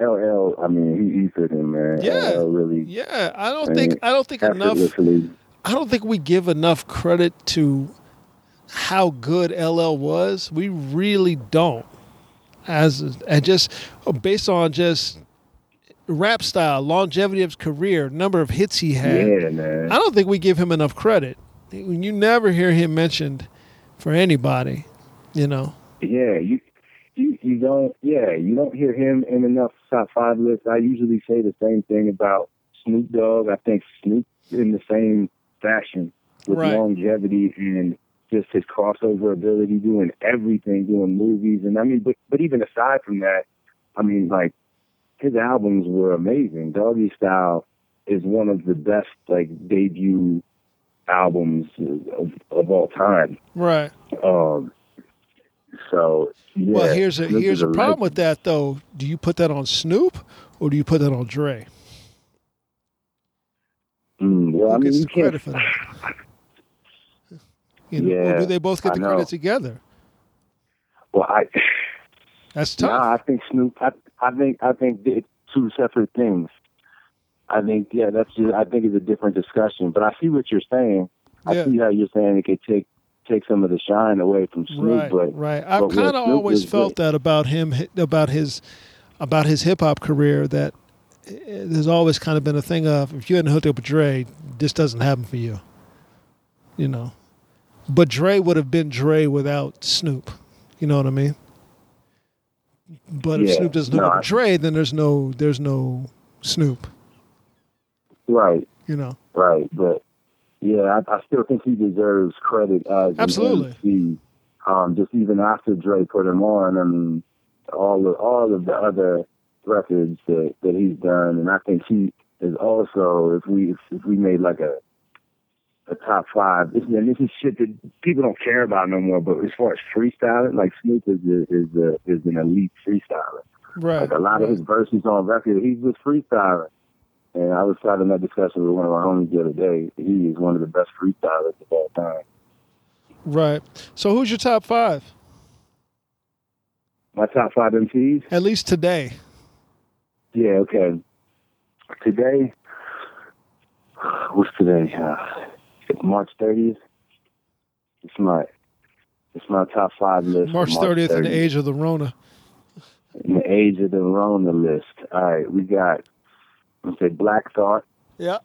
LL, I mean, he ethered him, man. Yeah. LL really Yeah, I don't I think mean, I don't think enough. I don't think we give enough credit to how good LL was. We really don't. As and just based on just rap style, longevity of his career, number of hits he had. Yeah, man. I don't think we give him enough credit. You never hear him mentioned for anybody, you know. Yeah, you, you you don't. Yeah, you don't hear him in enough top five lists. I usually say the same thing about Snoop Dogg. I think Snoop in the same fashion with Right. longevity and just his crossover ability, doing everything, doing movies, and I mean, but but even aside from that, I mean, like his albums were amazing. Doggystyle is one of the best like debut albums of, of all time. Right. Um, so yeah, well, here's a here's a problem with that though. Do you put that on Snoop or do you put that on Dre? Mm, well, Who I mean, you can't. for that? You know, or Yeah, do they both get the credit together? Well, I, That's tough. nah, I think Snoop. I, I think I think it's two separate things. I think yeah, that's just, I think it's a different discussion. But I see what you're saying. I see how you're saying it could take take some of the shine away from Snoop. right, but right. I've kind of always felt great. that about him, about his, about his hip hop career. That eh, there's always kind of been a thing of if you hadn't hooked up with Dre, this doesn't happen for you. You know, but Dre would have been Dre without Snoop. You know what I mean? But if Yeah, Snoop doesn't hook no, up with Dre, then there's no there's no Snoop. right, You know, right. But yeah, I, I still think he deserves credit as an Absolutely. MC. Um, just even after Dre put him on, mean, all of all of the other records that that he's done, and I think he is also if we if, if we made like a a top five. This, and this is shit that people don't care about no more. But as far as freestyling, like Snoop is a, is a, is an elite freestyler. Right. Like a lot of his verses on record, he's just freestyling. And I was having that discussion with one of our homies the other day. He is one of the best freestylers of all time. Right. So who's your top five? My top five MCs? At least today. Yeah, okay. Today, what's today? Uh, it's March 30th. It's my, it's my top five list. for March 30th in the age of the Rona. In the age of the Rona list. All right, we got, let's say Black Thought. Yeah.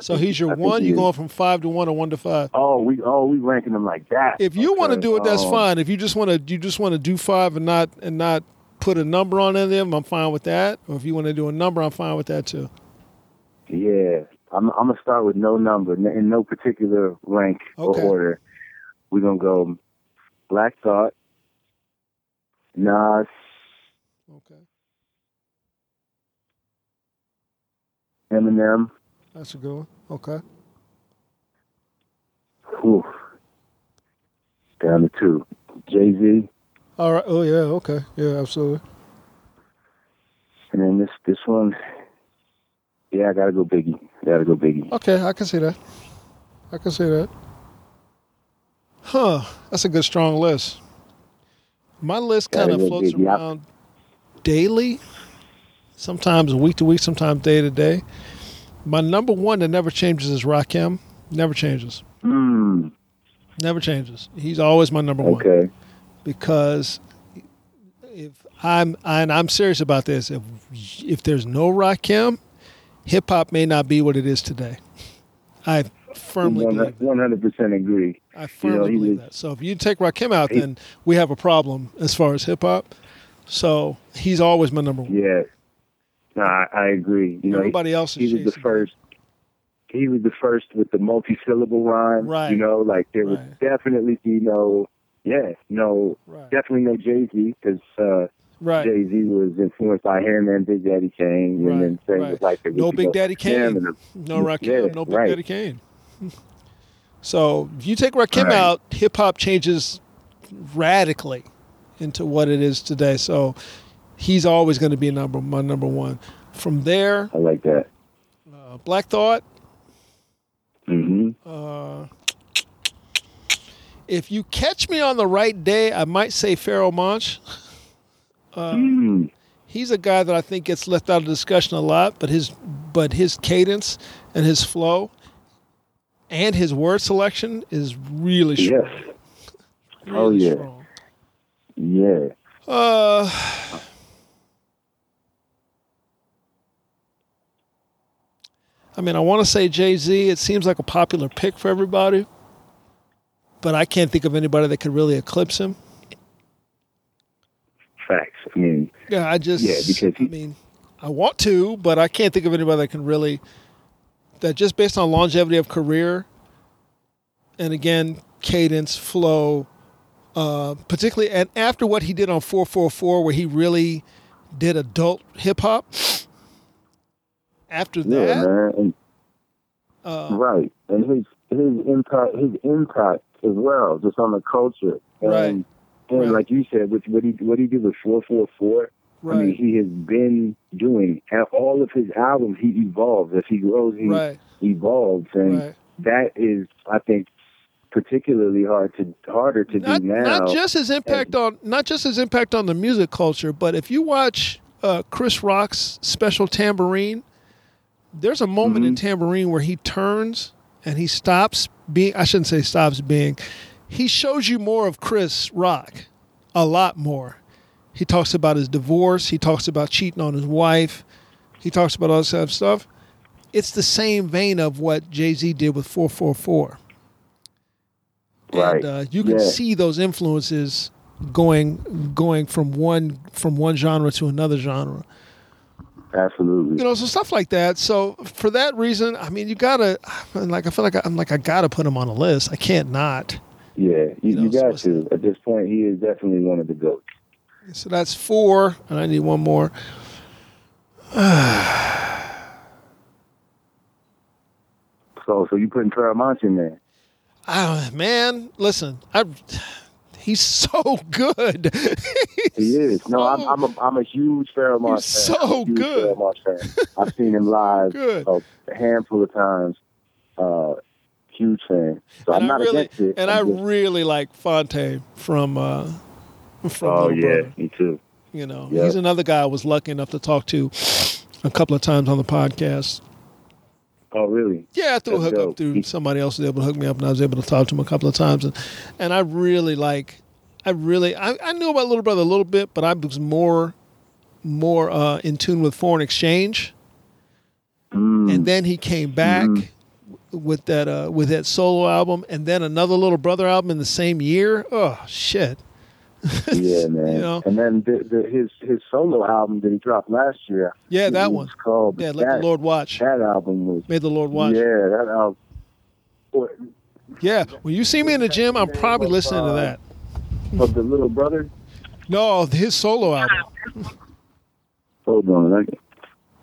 So he's your I one. he You is. going from five to one or one to five? Oh, we oh we ranking them like that. If you want to do it, that's um, fine. If you just want to, you just want to do five and not and not put a number on any of them, I'm fine with that. Or if you want to do a number, I'm fine with that too. Yeah, I'm I'm gonna start with no number in no particular rank Okay. or order. We're gonna go Black Thought, Nas, Okay, Eminem. that's a good one. Okay, Whew. Down to two. Jay Z, all right. Oh yeah. Okay. Yeah. Absolutely. and then this this one. Yeah, I gotta go Biggie. Gotta go Biggie. Okay, I can see that. I can see that. Huh. That's a good strong list. My list kind of floats around daily, sometimes week to week, sometimes day to day. My number one that never changes is Rakim. Never changes. Hmm. Never changes. He's always my number one Okay. because if I'm and I'm serious about this, if if there's no Rakim, hip hop may not be what it is today. I firmly believe that. One hundred percent agree. I firmly You know, believe that. So if you take Rakim out, He- then we have a problem as far as hip hop. So he's always my number one. Yeah. No, I, I agree. You know, he- Everybody else is he was the first. He was the first with the multi-syllable rhyme. Right. You know, like there was Right. definitely you know, yeah, no, Right. definitely no Jay Z because uh, Right. Jay Z was influenced by him and Big Daddy Kane, Right, and then same right. with like the No Big Daddy Kane. The- No Rakim, Yeah, no Big right. Daddy Kane. So if you take Rakim Right. out, hip hop changes radically into what it is today. So he's always going to be number my number one. From there, I like that. uh, Black Thought. hmm Uh, if you catch me on the right day, I might say Pharoahe Monch. Uh, mm. he's a guy that I think gets left out of discussion a lot, but his but his cadence and his flow and his word selection is really strong. Yes. Really Oh, yeah. strong. Yeah. Uh, I mean, I want to say Jay Z. It seems like a popular pick for everybody, but I can't think of anybody that could really eclipse him. Facts. I mean, Yeah, I just. Yeah, because he- I mean, I want to, but I can't think of anybody that can really. That just based on longevity of career, and again, cadence, flow, uh, particularly, and after what he did on 444, where he really did adult hip hop. After yeah, that, man. And uh, Right, and his his impact his impact as well, just on the culture. And, Right. And Right. like you said, with what he what he did with four four four. I mean, he has been doing and all of his albums. He evolves as he grows. He right, evolves, and right. that is, I think, particularly hard to harder to not, do now. not just his impact on not just his impact on the music culture, but if you watch uh, Chris Rock's special Tamborine, there's a moment in Tamborine where he turns and he stops being. I shouldn't say stops being. He shows you more of Chris Rock, a lot more. He talks about his divorce. He talks about cheating on his wife. He talks about all this kind of stuff. It's the same vein of what Jay Z did with 444. Right. And uh, you can Yeah. see those influences going going from one from one genre to another genre. Absolutely. You know, so stuff like that. So for that reason, I mean, you gotta like I feel like I, I'm like I gotta put him on a list. I can't not. yeah, you, know, you got to. At this point, he is definitely one of the goats. So that's four, and I need one more. So so you putting Pharoahe Monch in there? Ah, man, listen, I. He's so good. He is. No, I'm I'm a, I'm a huge Pharoahe Monch He's fan. I'm so good. Pharoahe fan. I've seen him live a handful of times. Uh, huge fan. So I'm and I not really, against it. and I'm I just- really like Phonte from uh, from oh yeah, Brother. me too. You know, Yeah. he's another guy I was lucky enough to talk to a couple of times on the podcast. Oh really? Yeah, I through a That's hookup dope. through somebody else was able to hook me up, and I was able to talk to him a couple of times, and and I really like, I really, I, I knew about Little Brother a little bit, but I was more, more uh, in tune with foreign exchange, Mm, and then he came back Mhm. with that uh, with that solo album, and then another Little Brother album in the same year. Oh shit! Yeah, man. you know? And then the, the, his his solo album that he dropped last year. Yeah, that one. Called Yeah, let that, the Lord watch. That album was. May the Lord watch. Yeah, that album. Yeah, when you see me in the gym, I'm probably listening to that. of the little brother. No, his solo album. Hold on second.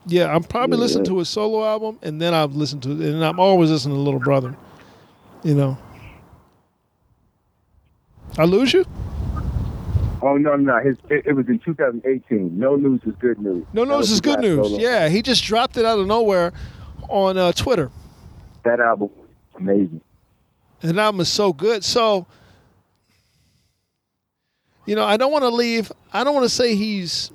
Yeah, I'm probably Yeah. listening to his solo album, and then I've listened to, and I'm always listening to Little Brother. You know. I lose you? Oh no, no, his it, it was in 2018. No news is good news. No news is good news. solo. Yeah, he just dropped it out of nowhere on uh, Twitter. that album, was amazing. And the album is so good. So, you know, I don't want to leave. I don't want to say he's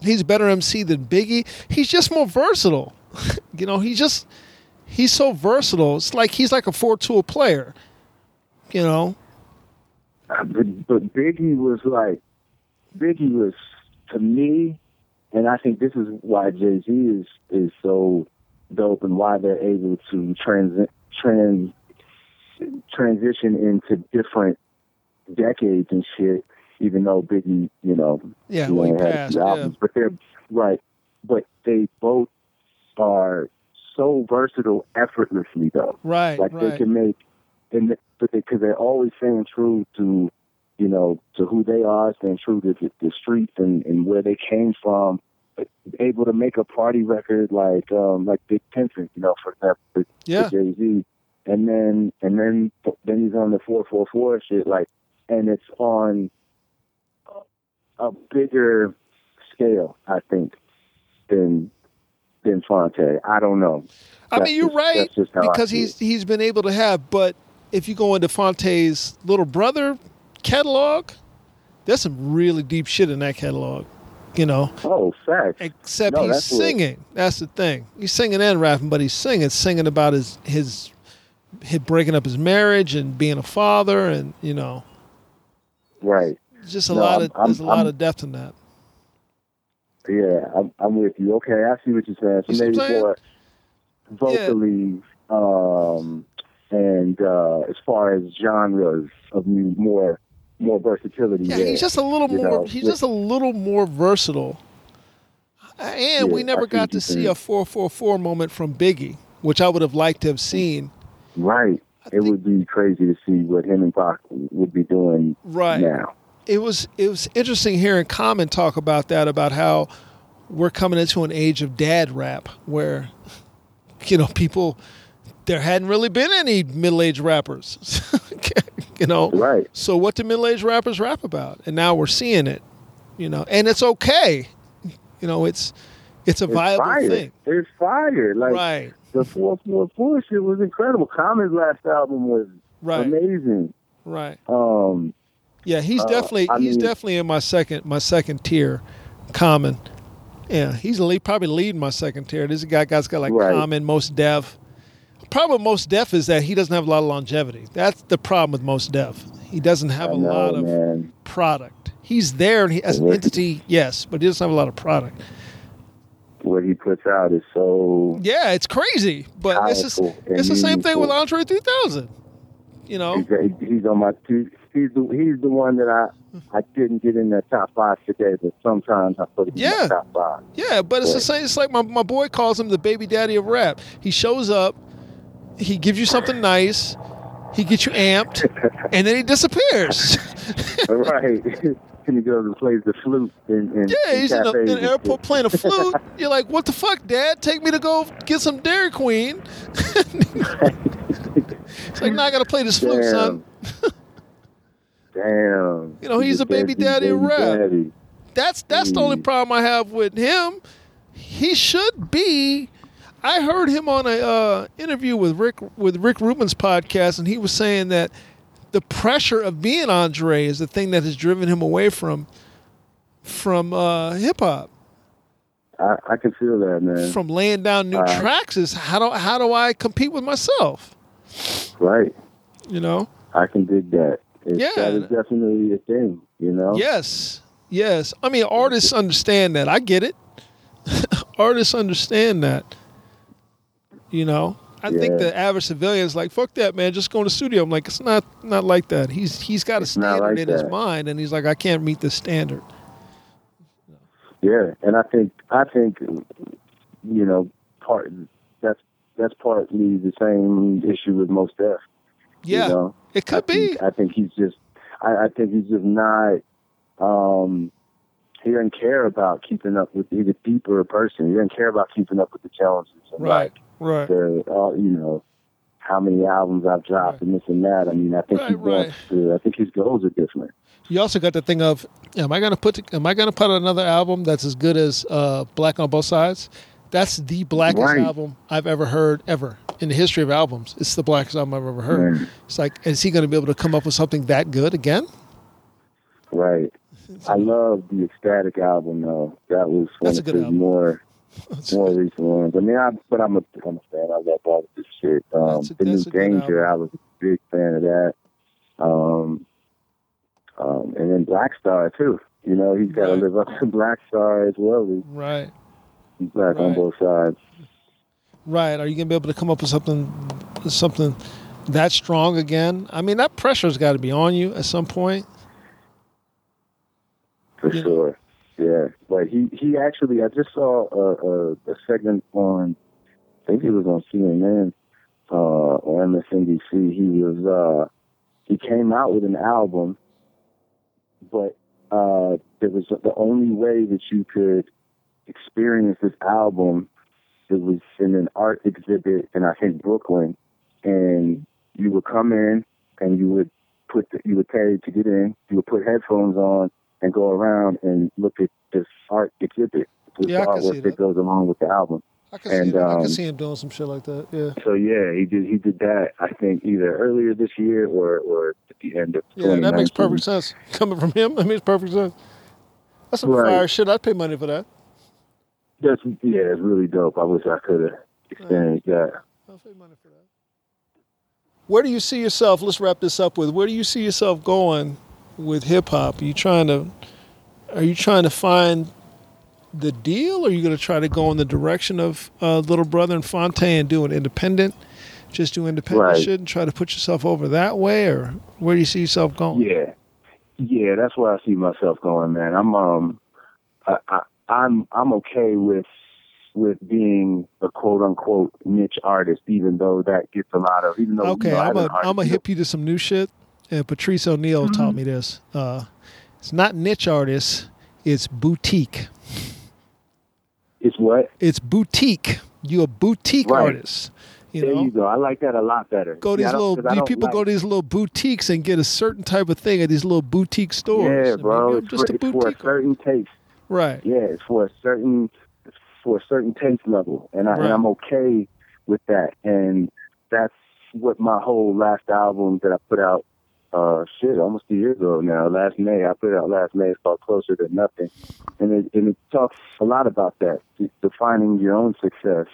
he's a better MC than Biggie. He's just more versatile. you know, he just he's so versatile. It's like he's like a four tool player. You know, But, but Biggie was like, Biggie was to me, and I think this is why Jay Z is is so dope and why they're able to trans trans transition into different decades and shit. Even though Biggie, you know, Yeah, he only had two yeah. albums, but they're right. But they both are so versatile effortlessly, though. right, like they can make and because they, are always staying true to you know to who they are staying true to the, the streets and, and where they came from but able to make a party record like um like big pimpin you know for example with, Yeah. jay-z and then and then then he's on the 444 shit like and it's on a bigger scale i think than than Phonte. I don't know. I That's mean, you're just- right that's just how I because he's it. he's been able to have. But if you go into Phonte's little brother catalog, there's some really deep shit in that catalog. You know, Oh, facts. except No, he's that's singing. That's the thing. He's singing and rapping, but he's singing, singing about his his, his breaking up his marriage and being a father, and you know, Right. just a No, lot I'm- of I'm- there's a lot of depth in that. Yeah, I'm, I'm with you. Okay, I see what you're saying. So You maybe I'm saying? vocally, um, and uh, as far as genres of more more versatility. Yeah, there. he's just a little more. know, he's with- just a little more versatile. And we never I got to see a four four four moment from Biggie, which I would have liked to have seen. right. It think- would be crazy to see what him and Pac would be doing Right. now. It was it was interesting hearing Common talk about that about how we're coming into an age of dad rap where you know people there hadn't really been any middle aged rappers. you know. Right. So what do middle aged rappers rap about? And now we're seeing it. You know, and it's okay. You know, it's it's a It's viable fire. thing. It's fire. Like right. the four four four shit was incredible. Common's last album was Right. amazing. Right. Um, Yeah, he's Uh, definitely I he's mean- definitely in my second my second tier. Common. Yeah, he's lead, probably leading my second tier. This guy guy's got like Right. Common, Mos Def. Problem with Mos Def is that he doesn't have a lot of longevity. That's the problem with Mos Def. He doesn't have I a know, lot of man. product. He's there and he, as an entity, yes, but he doesn't have a lot of product. What he puts out is so Yeah, it's crazy, but it's just, it's the same thing with. Andre 3000. You know, He's, he's on my he's he's the he's the one that I I didn't get in the top five today, but sometimes I put him in Yeah. the top five. Yeah, but it's the same. It's like my, my boy calls him the baby daddy of rap. He shows up, he gives you something nice, he gets you amped, and then he disappears. right. Anthony goes and plays the flute in, in Yeah, he's in, a, in an airport playing a flute. You're like, what the fuck, Dad? Take me to go get some Dairy Queen. it's like, now I gotta play this flute, son. Damn. You know, he's He a baby daddy rap. daddy. That's that's the only problem I have with him. He should be. I heard him on a uh, interview with Rick with Rick Rubin's podcast, and he was saying that the pressure of being Andre is the thing that has driven him away from from uh, hip hop. I, I can feel that, man. From laying down new Uh, tracks is how do how do I compete with myself? right. You know? I can dig that. It's, Yeah. That is definitely a thing, you know? Yes, yes. I mean, artists understand that. I get it. artists understand that. You know, I think the average civilian is like, "Fuck that, man! Just go in the studio." I'm like, it's not not like that. He's he's got a It's standard like in his mind, and he's like, I can't meet the standard. Yeah, and I think I think you know part that's that's partly the same issue with Mos Def. Yeah, you know? it could I be. think, I think he's just I, I think he's just not um he doesn't care about keeping up with he's a deeper person. He doesn't care about keeping up with the challenges and Right, like right. the uh, you know how many albums I've dropped and this and that. I mean I think he Right, right. wants to I think his goals are different. You also got the thing of, am I gonna put am I gonna put out another album that's as good as uh, Black on Both Sides? That's the blackest Right. album I've ever heard ever in the history of albums. It's the blackest album I've ever heard. Right. It's like, is he gonna be able to come up with something that good again? Right. I love the Ecstatic album though. That was one That's of good his more more recent ones. I mean, I, but I'm a I'm a fan. I love all of this shit. Um, a- the New that's good Danger, I was a big fan of that. Um, um, and then Black Star too. You know, he's got to Right. live up to Black Star as well. He's, Right, he's black on both sides. right. Are you gonna be able to come up with something something that strong again? I mean, that pressure's got to be on you at some point. For Yeah. sure. Yeah. But he, he actually, I just saw a, a, a segment on, I think it was on CNN uh, or MSNBC. He was, uh, he came out with an album, but uh, there was the only way that you could experience this album. It was in an art exhibit in I think Brooklyn, and you would come in and you would put the, you would pay to get in. You would put headphones on and go around and look at this art exhibit, this Yeah, I can see artwork that. that goes along with the album. I can And, see him, I can um, see him doing some shit like that. Yeah. So yeah, he did he did that. I think either earlier this year or or at the end of Yeah, that makes perfect sense. Coming from him, that makes perfect sense. That's some Right. fire shit. I'd pay money for that. That's yeah, it's really dope. I wish I could have experienced that. I'll pay money for that. Where do you see yourself? Let's wrap this up with. Where do you see yourself going with hip hop? Are you trying to? Are you trying to find the deal? Or are you going to try to go in the direction of uh, Little Brother and Phonte and do an independent, just do independent Right. shit and try to put yourself over that way, or where do you see yourself going? Yeah, yeah, that's where I see myself going, man. I'm um, I, I, I'm I'm okay with with being a quote unquote niche artist, even though that gets a lot of even though Okay, you know, I'm a I'm a artist- hip you to some new shit. And Patrice O'Neal Mm-hmm. taught me this. Uh, it's not niche artists, it's boutique. It's what It's boutique. You're a boutique Right. artist. You there know, you go. I like that a lot better. go to See, these don't- little 'cause I these don't people like- go to these little boutiques and get a certain type of thing at these little boutique stores. Yeah, bro. It's, just for, a it's for a certain taste. right. Yeah, it's for a certain for a certain taste level, and I Right. and I'm okay with that. And that's what my whole last album that I put out. Uh, shit, almost a year ago now. Last May, I put it out last May. It's called Closer to Nothing, and it and it talks a lot about that, defining your own success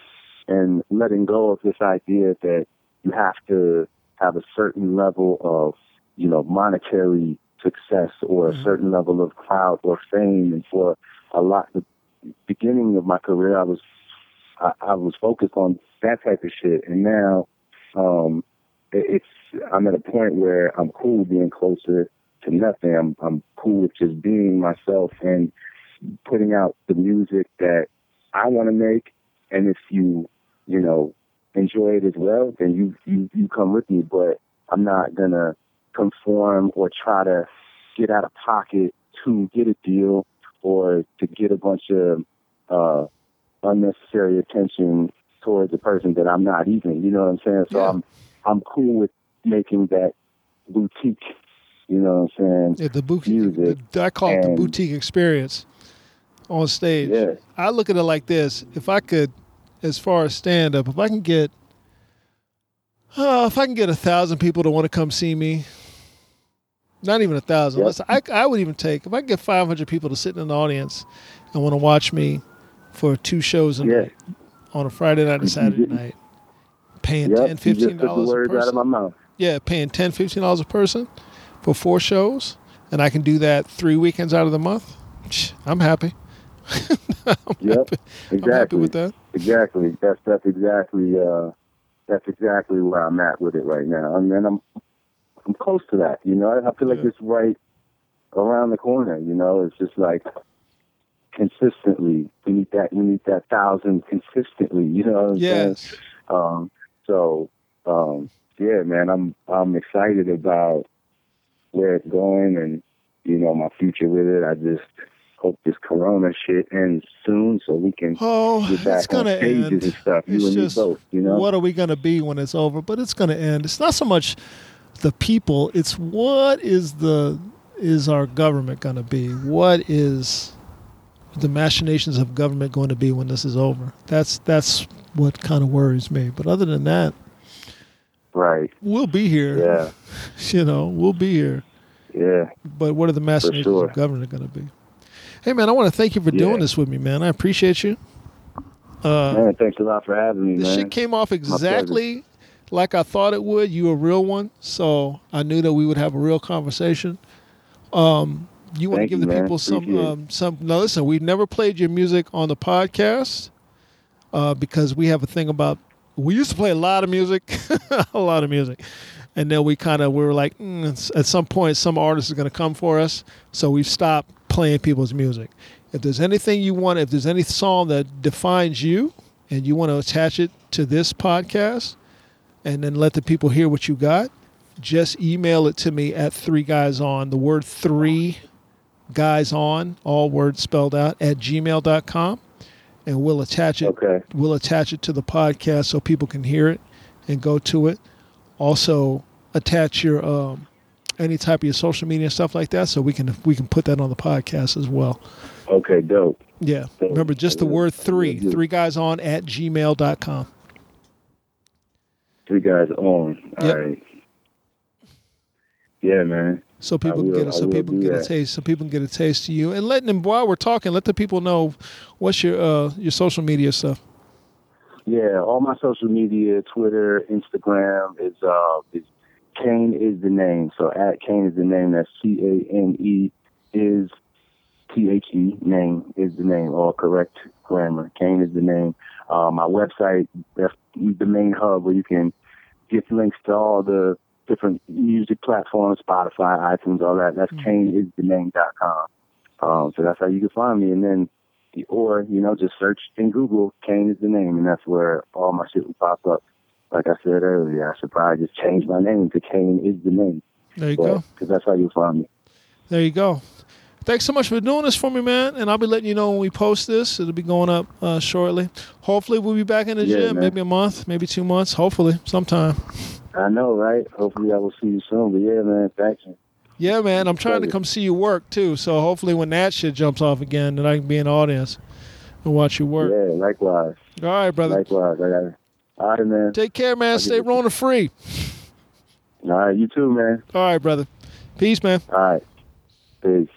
and letting go of this idea that you have to have a certain level of, you know, monetary success or a Mhm. certain level of clout or fame. And for a lot, the beginning of my career, I was, I, I was focused on that type of shit. And now, um, it's, I'm at a point where I'm cool being closer to nothing. I'm, I'm cool with just being myself and putting out the music that I want to make. And if you, you know, enjoy it as well, then you, you, you come with me. But I'm not gonna conform or try to get out of pocket to get a deal or to get a bunch of uh, unnecessary attention towards a person that I'm not even. You know what I'm saying? So Yeah. I'm I'm cool with making that boutique. You know what I'm saying? Yeah, the boutique. Music the- I call it the boutique experience on stage. Yeah. I look at it like this: if I could, as far as stand up, if I can get, uh, if I can get a thousand people to want to come see me, not even a thousand. Yep. I, I would even take if I can get five hundred people to sit in the audience and want to watch me for two shows a Yeah. night on a Friday night and Saturday night, paying Yep. ten, you just fifteen took the dollars a words out of my person. mouth. Yeah, paying 10 15 dollars a person for four shows, and I can do that three weekends out of the month. I'm happy. Yep. Exactly. I'm happy with that. Exactly. That's that's exactly uh that's exactly where I'm at with it right now. I mean I'm I'm close to that, you know. I feel like Yeah. it's right around the corner, you know. It's just like consistently we need that we need that thousand consistently, you know what I'm saying? Yes. Um so um yeah, man, I'm I'm excited about where it's going and you know, my future with it. I just hope this corona shit ends soon so we can Oh, get back it's gonna on stages end. and stuff. You It's and me just both, you know. what are we gonna be when it's over? But it's gonna end. It's not so much the people. It's what is the is our government gonna be? What is the machinations of government going to be when this is over? That's that's what kind of worries me. But other than that, right? we'll be here. Yeah, You know, we'll be here. yeah. But what are the machinations sure. of government going to be? Hey, man, I want to thank you for doing this with me, man. I appreciate you. Uh, man, thanks a lot for having me, this man. shit came off exactly like I thought it would. You a real one, so I knew that we would have a real conversation. Um, you want to give you, the man. people some um, some. No, listen, we've never played your music on the podcast uh, because we have a thing about. We used to play a lot of music, a lot of music, and then we kind of we were like, mm, at some point, some artist is going to come for us, so we've stopped playing people's music. If there's anything you want, if there's any song that defines you, and you want to attach it to this podcast, and then let the people hear what you got, just email it to me at three guys on the word three guys on all words spelled out at gmail.com and we'll attach it Okay. we'll attach it to the podcast so people can hear it and go to it also attach your um, any type of your social media and stuff like that so we can we can put that on the podcast as well Okay, dope. yeah remember just the word three three guys on at gmail.com Three guys on. All Yep. right. Yeah, man. So people I can get a, so people can get a taste so people can get a taste of you and letting them while we're talking let the people know what's your uh your social media stuff Yeah, all my social media, Twitter, Instagram is uh is Kane is the name. So at Kane is the name. That's C A N E is T H E name is the name. All correct grammar. Kane is the name. Uh, my website, that's the main hub where you can get links to all the different music platforms, Spotify, iTunes, all that. That's KaneIsTheName.com. Um, so that's how you can find me. And then or you know just search in Google Kane is the name, and that's where all my shit will pop up. Like I said earlier, I should probably just change my name to Kane is the name, there you go because that's how you'll find me. There you go. Thanks so much for doing this for me, man. And I'll be letting you know when we post this. It'll be going up uh, shortly. Hopefully, we'll be back in the Yeah, gym. man. Maybe a month, maybe two months. Hopefully, sometime. I know, right? Hopefully, I will see you soon. But yeah, man, thank you. Yeah, man. I'm trying to come see you work too. So hopefully, when that shit jumps off again, then I can be in the audience and watch you work. Yeah, likewise, All right, brother. likewise. I got it. All right, man. Take care, man. I'll Stay Rona free. All right, you too, man. All right, brother. Peace, man. All right, peace.